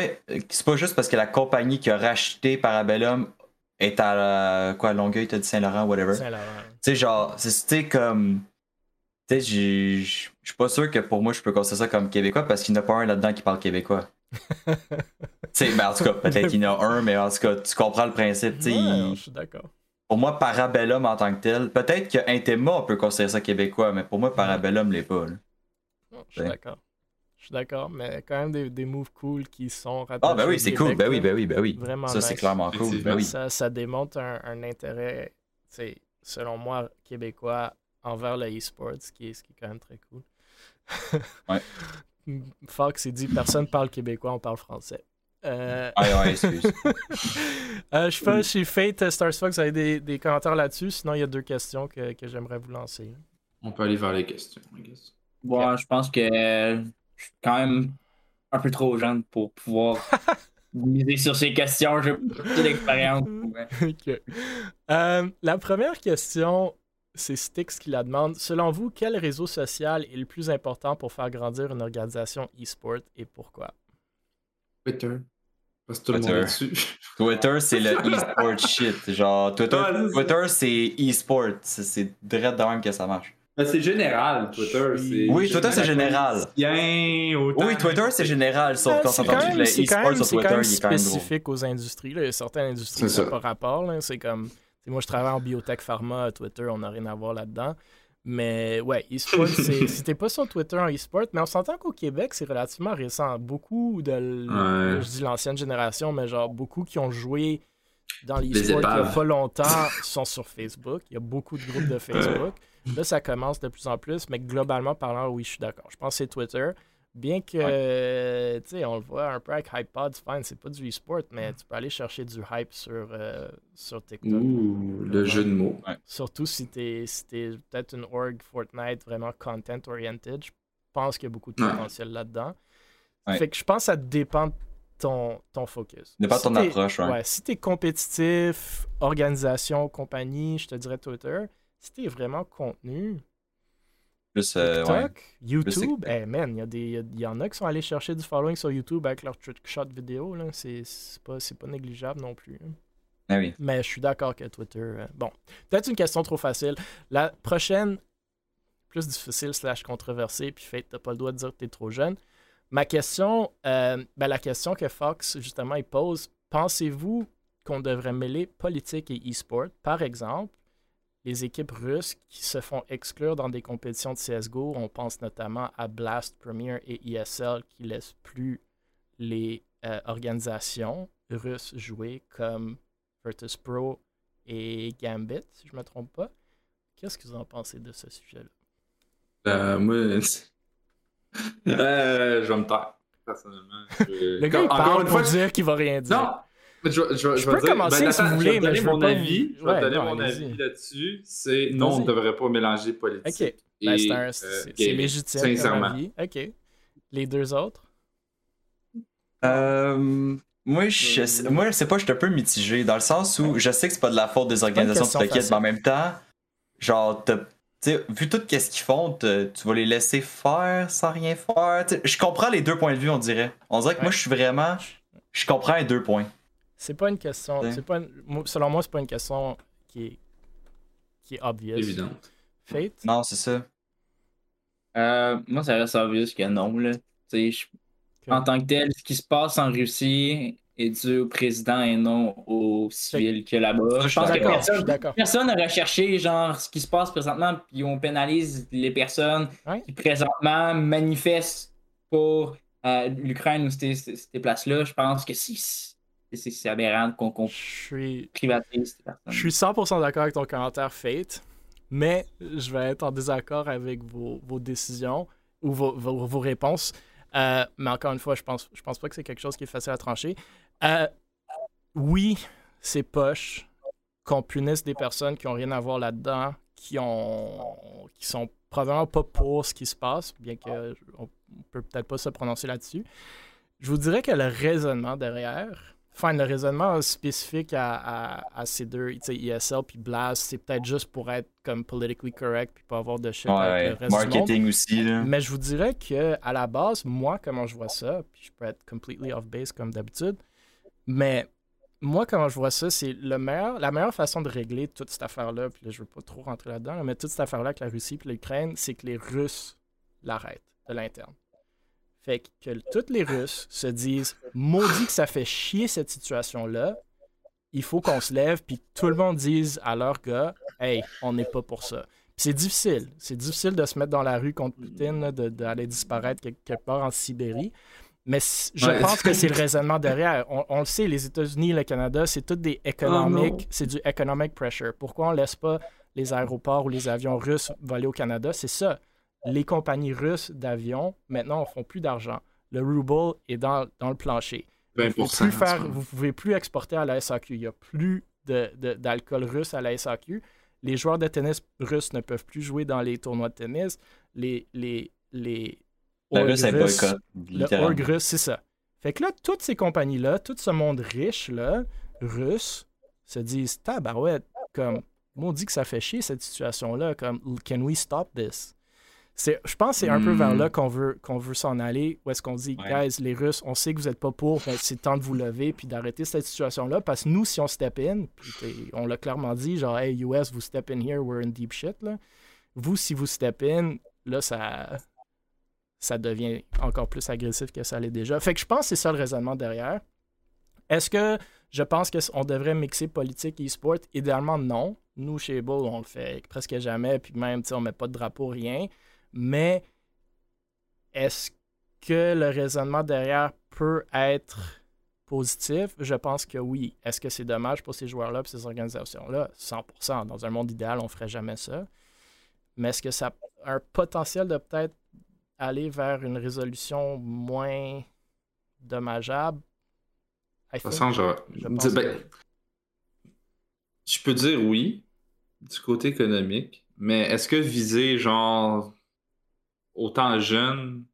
c'est pas juste parce que la compagnie qui a racheté Parabellum est à quoi, Longueuil, t'as dit Saint-Laurent, whatever. Saint-Laurent. Tu sais, genre, c'est comme. Tu sais, je suis pas sûr que pour moi, je peux considérer ça comme Québécois parce qu'il n'y en a pas un là-dedans qui parle québécois. [LAUGHS] tu sais, ben en tout cas, peut-être qu'il y en a un, mais en tout cas, tu comprends le principe. Ouais, je suis d'accord pour moi, Parabellum en tant que tel, peut-être que on peut considérer ça québécois, mais pour moi, Parabellum l'est pas. je suis d'accord. Je suis d'accord, mais quand même des, des moves cool qui sont rattachés. Ah, ben oui, c'est cool. Ben oui, ben oui, ben oui. Vraiment ça, c'est clairement cool. Ben oui. ça, ça démontre un, un intérêt, selon moi, québécois envers le e-sport, ce qui, est, ce qui est quand même très cool. [LAUGHS] ouais. [LAUGHS] Fox, il dit personne parle québécois, on parle français. Euh... Ah ouais, excuse. [LAUGHS] euh, je sais pas, chez Fate, Stars Fox, vous avez des, des commentaires là-dessus? Sinon, il y a deux questions que, que j'aimerais vous lancer. On peut aller vers les questions, I guess. Bon, je pense que je suis quand même un peu trop jeune pour pouvoir [LAUGHS] miser sur ces questions. J'ai beaucoup d'expérience. [LAUGHS] Euh, la première question, c'est Styx qui la demande. Selon vous, quel réseau social est le plus important pour faire grandir une organisation e-sport et pourquoi? Twitter. Parce que tout le monde est dessus. [LAUGHS] Twitter, c'est le e-sport shit. Genre, Twitter, Twitter c'est e-sport. C'est direct de même que ça marche. Ben, c'est général, Twitter. Oui, Twitter, c'est général. Oui, Twitter, c'est général. Sauf quand on entend le e-sport sur Twitter, il est quand même spécifique aux industries. Là. Il y a certaines industries qui n'ont pas rapport. C'est comme. Moi, je travaille en biotech pharma, Twitter, on n'a rien à voir là-dedans. Mais ouais, e-sport, [LAUGHS] si t'es pas sur Twitter en e-sport, mais on s'entend qu'au Québec, c'est relativement récent. Beaucoup de, je dis l'ancienne génération, mais genre beaucoup qui ont joué dans l'e-sport il n'y a pas longtemps sont sur Facebook. Il y a beaucoup de groupes de Facebook. Là, ça commence de plus en plus, mais globalement parlant, oui, je suis d'accord. Je pense que c'est Twitter. Bien que, tu sais, on le voit un peu avec HypePod, fine, c'est pas du e-sport, mais tu peux aller chercher du hype sur, euh, sur TikTok. Ouh, le jeu de mots. Surtout si t'es si es, peut-être une org Fortnite vraiment content-oriented, je pense qu'il y a beaucoup de potentiel là-dedans. Fait que je pense que ça dépend de ton, ton focus. Dépend de ton approche, ouais. ouais. Si t'es compétitif, organisation, compagnie, je te dirais Twitter. Si t'es vraiment contenu, euh, TikTok, YouTube, eh man, il y, en a qui sont allés chercher du following sur YouTube avec leur trick shot vidéo. C'est pas, pas négligeable non plus. Hein. Ah oui. Mais je suis d'accord que Twitter. Euh, bon, peut-être une question trop facile. La prochaine, plus difficile slash controversée, puis fait, t'as pas le droit de dire que t'es trop jeune. Ma question, euh, ben, la question que Fox, justement, il pose pensez-vous qu'on devrait mêler politique et e-sport? Par exemple, les équipes russes qui se font exclure dans des compétitions de CSGO. On pense notamment à Blast Premier et ESL qui laissent plus les euh, organisations russes jouer comme Virtus Pro et Gambit, si je ne me trompe pas. Qu'est-ce que vous en pensez de ce sujet-là? Euh, moi, [LAUGHS] euh, je vais me taire, personnellement. [LAUGHS] Le gars, il parle pour dire qu'il va rien dire. Non, je, peux commencer ben, si vous voulez, mais je mon avis. Je vais donner mon avis là-dessus. C'est non, on ne devrait pas mélanger politique. Ok. Ben, c'est euh, légitime. Sincèrement. Ok. Les deux autres? Euh, Moi, je, moi, c'est pas, je suis un peu mitigé dans le sens où je sais que c'est pas de la faute des organisations qui t'inquiètent, mais en même temps, genre, vu tout ce qu'ils font, tu vas les laisser faire sans rien faire. je comprends les deux points de vue, on dirait. On dirait que moi, je suis vraiment. Je comprends les deux points. C'est pas une question. C'est pas selon moi, c'est pas une question qui est, qui est obvious. Évidente. Fate? Non, c'est ça. Euh, moi, ça reste obvious que non. Là. En tant que tel, ce qui se passe en Russie est dû au président et non aux civils que là-bas. Je pense que personne n'a recherché genre, ce qui se passe présentement, puis on pénalise les personnes qui présentement manifestent pour euh, l'Ukraine ou ces, ces places-là. Je pense que si c'est aberrant qu'on privatise Je suis 100% d'accord avec ton commentaire, Fate, mais je vais être en désaccord avec vos, décisions ou vos, réponses. Euh, mais encore une fois, je pense, je pense pas que c'est quelque chose qui est facile à trancher. Euh, oui, c'est poche qu'on punisse des personnes qui ont rien à voir là-dedans, qui ont qui sont probablement pas pour ce qui se passe, bien qu'on peut peut-être pas se prononcer là-dessus. Je vous dirais que le raisonnement derrière, Enfin, le raisonnement spécifique à, ces deux, ESL puis Blast, c'est peut-être juste pour être comme politically correct puis pas avoir de shit avec le reste Marketing aussi. Là. Mais je vous dirais que à la base, moi, comment je vois ça, puis je peux être completely off base comme d'habitude, mais moi, comment je vois ça, c'est le meilleur, la meilleure façon de régler toute cette affaire-là, puis là, je veux pas trop rentrer là-dedans, mais toute cette affaire-là avec la Russie et l'Ukraine, c'est que les Russes l'arrêtent de l'interne. Fait que, tous les Russes se disent maudit que ça fait chier cette situation-là. Il faut qu'on se lève, puis tout le monde dise à leur gars Hey, on n'est pas pour ça. C'est difficile. C'est difficile de se mettre dans la rue contre Poutine, d'aller disparaître quelque part en Sibérie. Mais je pense que c'est le [LAUGHS] raisonnement derrière. On, le sait, les États-Unis, le Canada, c'est tout des économiques, oh c'est du economic pressure. Pourquoi on laisse pas les aéroports ou les avions russes voler au Canada? C'est ça. Les compagnies russes d'avions, maintenant, ne font plus d'argent. Le ruble est dans, le plancher. Vous ne pouvez, faire, vous pouvez plus exporter à la SAQ. Il n'y a plus d'alcool russe à la SAQ. Les joueurs de tennis russes ne peuvent plus jouer dans les tournois de tennis. Les, les, les Le org russe, c'est ça. Fait que là, toutes ces compagnies-là, tout ce monde riche-là, russe, se disent Tabarouette, comme, on dit que ça fait chier cette situation-là, comme, can we stop this? Je pense que c'est un peu vers là hmm. qu'on veut, qu'on veut s'en aller, où est-ce qu'on dit, guys, les Russes, on sait que vous n'êtes pas pour, mais c'est temps de vous lever puis d'arrêter cette situation-là, parce que nous, si on step in, on l'a clairement dit, genre, hey, US, vous step in here, we're in deep shit, là. Vous, si vous step in, là, ça, ça devient encore plus agressif que ça l'est déjà. Fait que je pense que c'est ça le raisonnement derrière. Est-ce que je pense qu'on devrait mixer politique et e-sport? Idéalement, non. Nous, chez Bull, on le fait presque jamais, puis même, on met pas de drapeau, rien. Mais est-ce que le raisonnement derrière peut être positif? Je pense que oui. Est-ce que c'est dommage pour ces joueurs-là et ces organisations-là? 100%. Dans un monde idéal, on ferait jamais ça. Mais est-ce que ça a un potentiel de peut-être aller vers une résolution moins dommageable. De toute façon, je, ben, je peux dire oui, du côté économique, mais est-ce que viser genre autant jeune,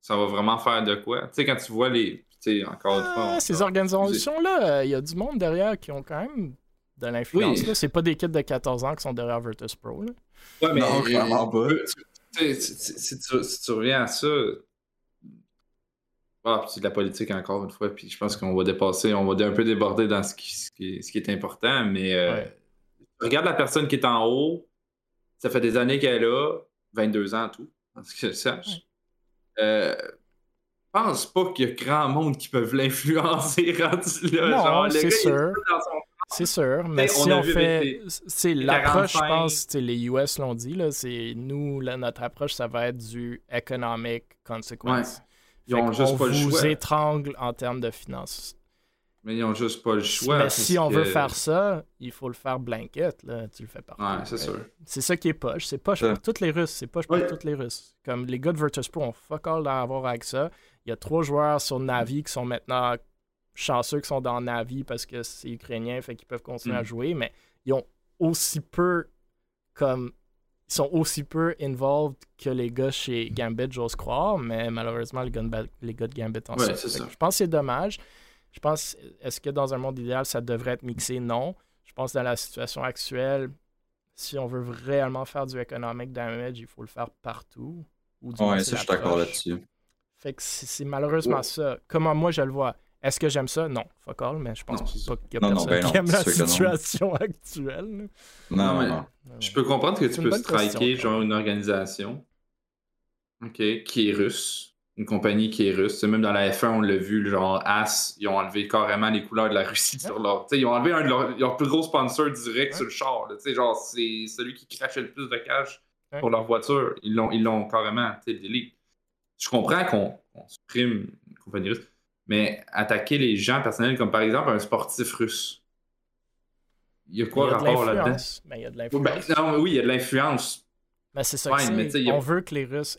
ça va vraiment faire de quoi? Tu sais, quand tu vois les. Tu sais, encore une fois. Ah, ces organisations-là, il y a du monde derrière qui ont quand même de l'influence. Oui. C'est pas des kids de 14 ans qui sont derrière Virtus Pro. Là. Ouais, mais non, si, tu, reviens à ça, ah, c'est de la politique encore une fois, puis je pense qu'on va dépasser, on va un peu déborder dans ce qui, ce qui, est, important, mais euh, regarde la personne qui est en haut, ça fait des années qu'elle est là, 22 ans tout, parce que je sache. Euh, pense pas qu'il y a grand monde qui peuvent l'influencer [LAUGHS] rendu là. Non, genre, c'est sûr. C'est sûr, mais si on, fait. C'est l'approche, je pense, les US l'ont dit, là, c'est nous, notre approche, ça va être du economic consequence. Ils ont juste pas le choix. vous étrangle en termes de finances. Mais ils ont juste pas le choix. Mais si on veut faire ça, il faut le faire blanket, là. Tu le fais pas. Ouais, c'est sûr. C'est ça qui est poche. C'est poche pour toutes les Russes. C'est poche pour toutes les Russes. Comme les gars de Virtus Pro ont fuck all à avoir avec ça. Il y a trois joueurs sur Navi qui sont maintenant chanceux qui sont dans Navi parce que c'est ukrainien, fait qu'ils peuvent continuer à mm. jouer, mais ils ont aussi peu comme ils sont aussi peu involved que les gars chez Gambit, j'ose croire, mais malheureusement, les gars de, les gars de Gambit en ouais, Je pense que c'est dommage. Je pense, est-ce que dans un monde idéal, ça devrait être mixé? Non. Je pense que dans la situation actuelle, si on veut réellement faire du economic damage, il faut le faire partout. Ou ouais, ça, je suis d'accord là-dessus. Fait que c'est malheureusement ça. Comment moi je le vois. Est-ce que j'aime ça? Non, fuck all, mais je pense pas qu'il y a personne ben qui aime la situation [LAUGHS] actuelle. Non, mais je peux comprendre que tu peux striker genre une organisation ok, qui est russe, une compagnie qui est russe. même dans la F1, on l'a vu, genre As, ils ont enlevé carrément les couleurs de la Russie sur leur. ils ont enlevé un de leurs plus gros sponsors direct sur le char. genre, c'est celui qui crachait le plus de cash pour leur voiture. Ils l'ont, ils l'ont carrément delete. Je comprends qu'on supprime une compagnie russe mais attaquer les gens personnels, comme par exemple un sportif russe. Il y a quoi rapport là-dedans? il y a de l'influence. non, oui, il y a de l'influence. Mais c'est ça que On veut que les Russes,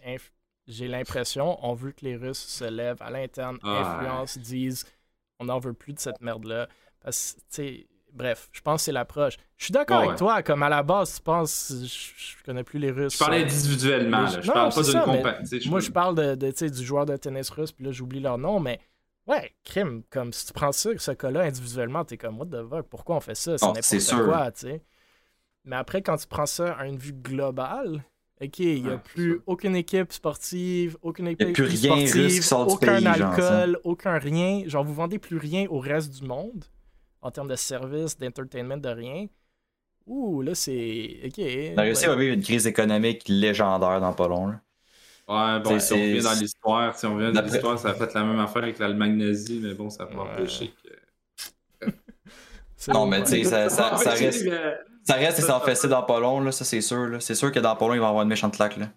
j'ai l'impression, on veut que les Russes se lèvent à l'interne, ah, influencent, disent on n'en veut plus de cette merde-là. Parce que, bref, je pense que c'est l'approche. Je suis d'accord avec toi, comme à la base, tu penses, je, connais plus les Russes. Je parle individuellement, je parle pas d'une compagnie. Moi, je parle de, de du joueur de tennis russe, puis là, j'oublie leur nom, mais Ouais, crime. Comme si tu prends ça, ce cas-là individuellement, t'es comme, what the fuck, pourquoi on fait ça? C'est oh, n'importe quoi, tu sais. Mais après, quand tu prends ça à une vue globale, OK, il n'y a plus aucune équipe sportive, aucune équipe plus rien sportive, aucun alcool, aucun rien. Genre, vous vendez plus rien au reste du monde en termes de services, d'entertainment, de rien. Ouh, là, c'est. OK. La Russie va vivre une crise économique légendaire dans pas long. Ouais, bon, si on revient dans l'histoire, si on revient dans l'histoire, ça a fait la même affaire avec l'Allemagne nazie, mais bon, ça pas empêché que. Non, mais tu sais, ça, ça, [LAUGHS] ça, reste. Ça reste et s'en fait dans pas long, là, ça c'est sûr. C'est sûr que dans pas long, il va avoir une méchante claque. Là.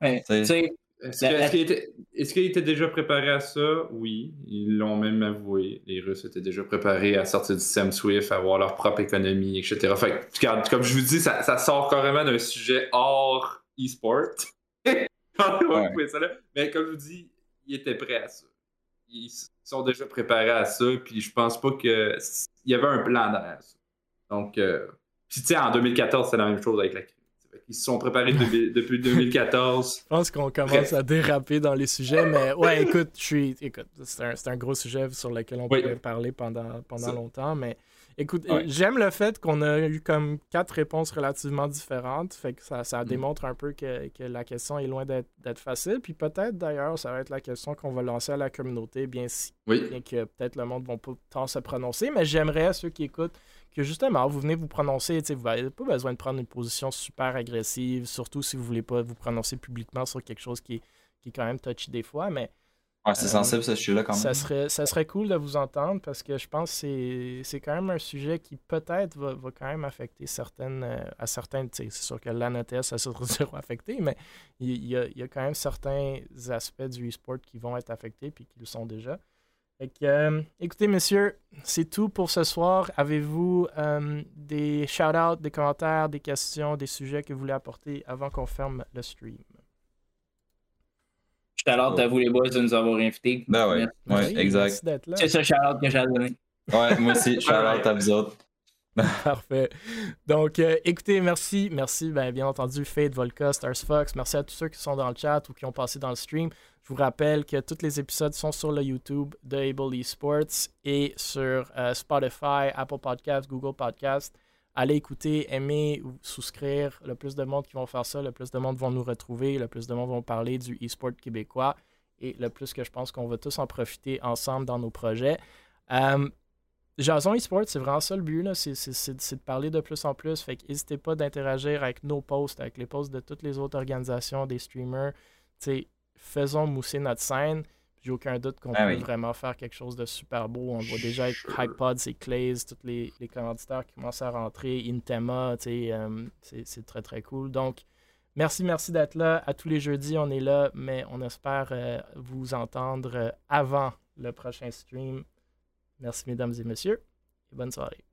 Est-ce qu'il était, était, déjà préparé à ça? Oui, ils l'ont même avoué. Les Russes étaient déjà préparés à sortir du Sam Swift, à avoir leur propre économie, etc. Fait comme je vous dis, ça, ça sort carrément d'un sujet hors e-sport. [LAUGHS] [LAUGHS] Mais comme je vous dis, ils étaient prêts à ça. Ils sont déjà préparés à ça, puis je pense pas qu'il y avait un plan derrière ça. Donc, euh... puis tu sais, en 2014, c'est la même chose avec la crise. Ils se sont préparés [LAUGHS] depuis 2014. Je pense qu'on commence à déraper dans les sujets, mais ouais, écoute, je suis, écoute, c'est un, un, gros sujet sur lequel on pourrait parler pendant, pendant longtemps, mais écoute, j'aime le fait qu'on a eu comme quatre réponses relativement différentes, fait que ça, ça mm. démontre un peu que, que, la question est loin d'être facile, puis peut-être d'ailleurs, ça va être la question qu'on va lancer à la communauté, bien, si, bien que peut-être le monde ne va pas tant se prononcer, mais j'aimerais ceux qui écoutent que justement, vous venez vous prononcer, vous n'avez pas besoin de prendre une position super agressive, surtout si vous ne voulez pas vous prononcer publiquement sur quelque chose qui est, qui est quand même touchy des fois, mais... Ouais, c'est sensible ce sujet-là quand même. Ça serait, ça serait cool de vous entendre parce que je pense que c'est quand même un sujet qui peut-être va, va, quand même affecter certaines... Euh, à c'est sûr que l'ANOTS, ça sera [LAUGHS] affecté, mais il y, a, il y, a, quand même certains aspects du e-sport qui vont être affectés puis qui le sont déjà. Euh, écoutez, messieurs, c'est tout pour ce soir. Avez-vous euh, des shout-outs, des commentaires, des questions, des sujets que vous voulez apporter avant qu'on ferme le stream? Shout-out à vous les boys de nous avoir invités. Ben ouais, ouais exact. C'est ce shout-out que j'ai donné. Ouais, moi aussi, [LAUGHS] shout-out à vous autres. [LAUGHS] Parfait. Donc, euh, écoutez, merci. Merci, ben, bien entendu, Fade, Volca, Stars Fox. Merci à tous ceux qui sont dans le chat ou qui ont passé dans le stream. Je vous rappelle que tous les épisodes sont sur le YouTube de Able Esports et sur euh, Spotify, Apple Podcasts, Google Podcasts. Allez écouter, aimer ou souscrire. Le plus de monde qui vont faire ça, le plus de monde vont nous retrouver, le plus de monde vont parler du e-sport québécois et le plus que je pense qu'on va tous en profiter ensemble dans nos projets. Euh, Jason eSport, c'est vraiment ça le but, c'est de parler de plus en plus. Fait n'hésitez pas d'interagir avec nos posts, avec les posts de toutes les autres organisations, des streamers. faisons mousser notre scène. J'ai aucun doute qu'on ah peut vraiment faire quelque chose de super beau. On voit déjà avec Hypod, c'est Clays, tous les, les commanditaires qui commencent à rentrer, Intema, euh, c'est très très cool. Donc, merci, merci d'être là. À tous les jeudis, on est là, mais on espère euh, vous entendre euh, avant le prochain stream. Merci, mesdames et messieurs, et bonne soirée.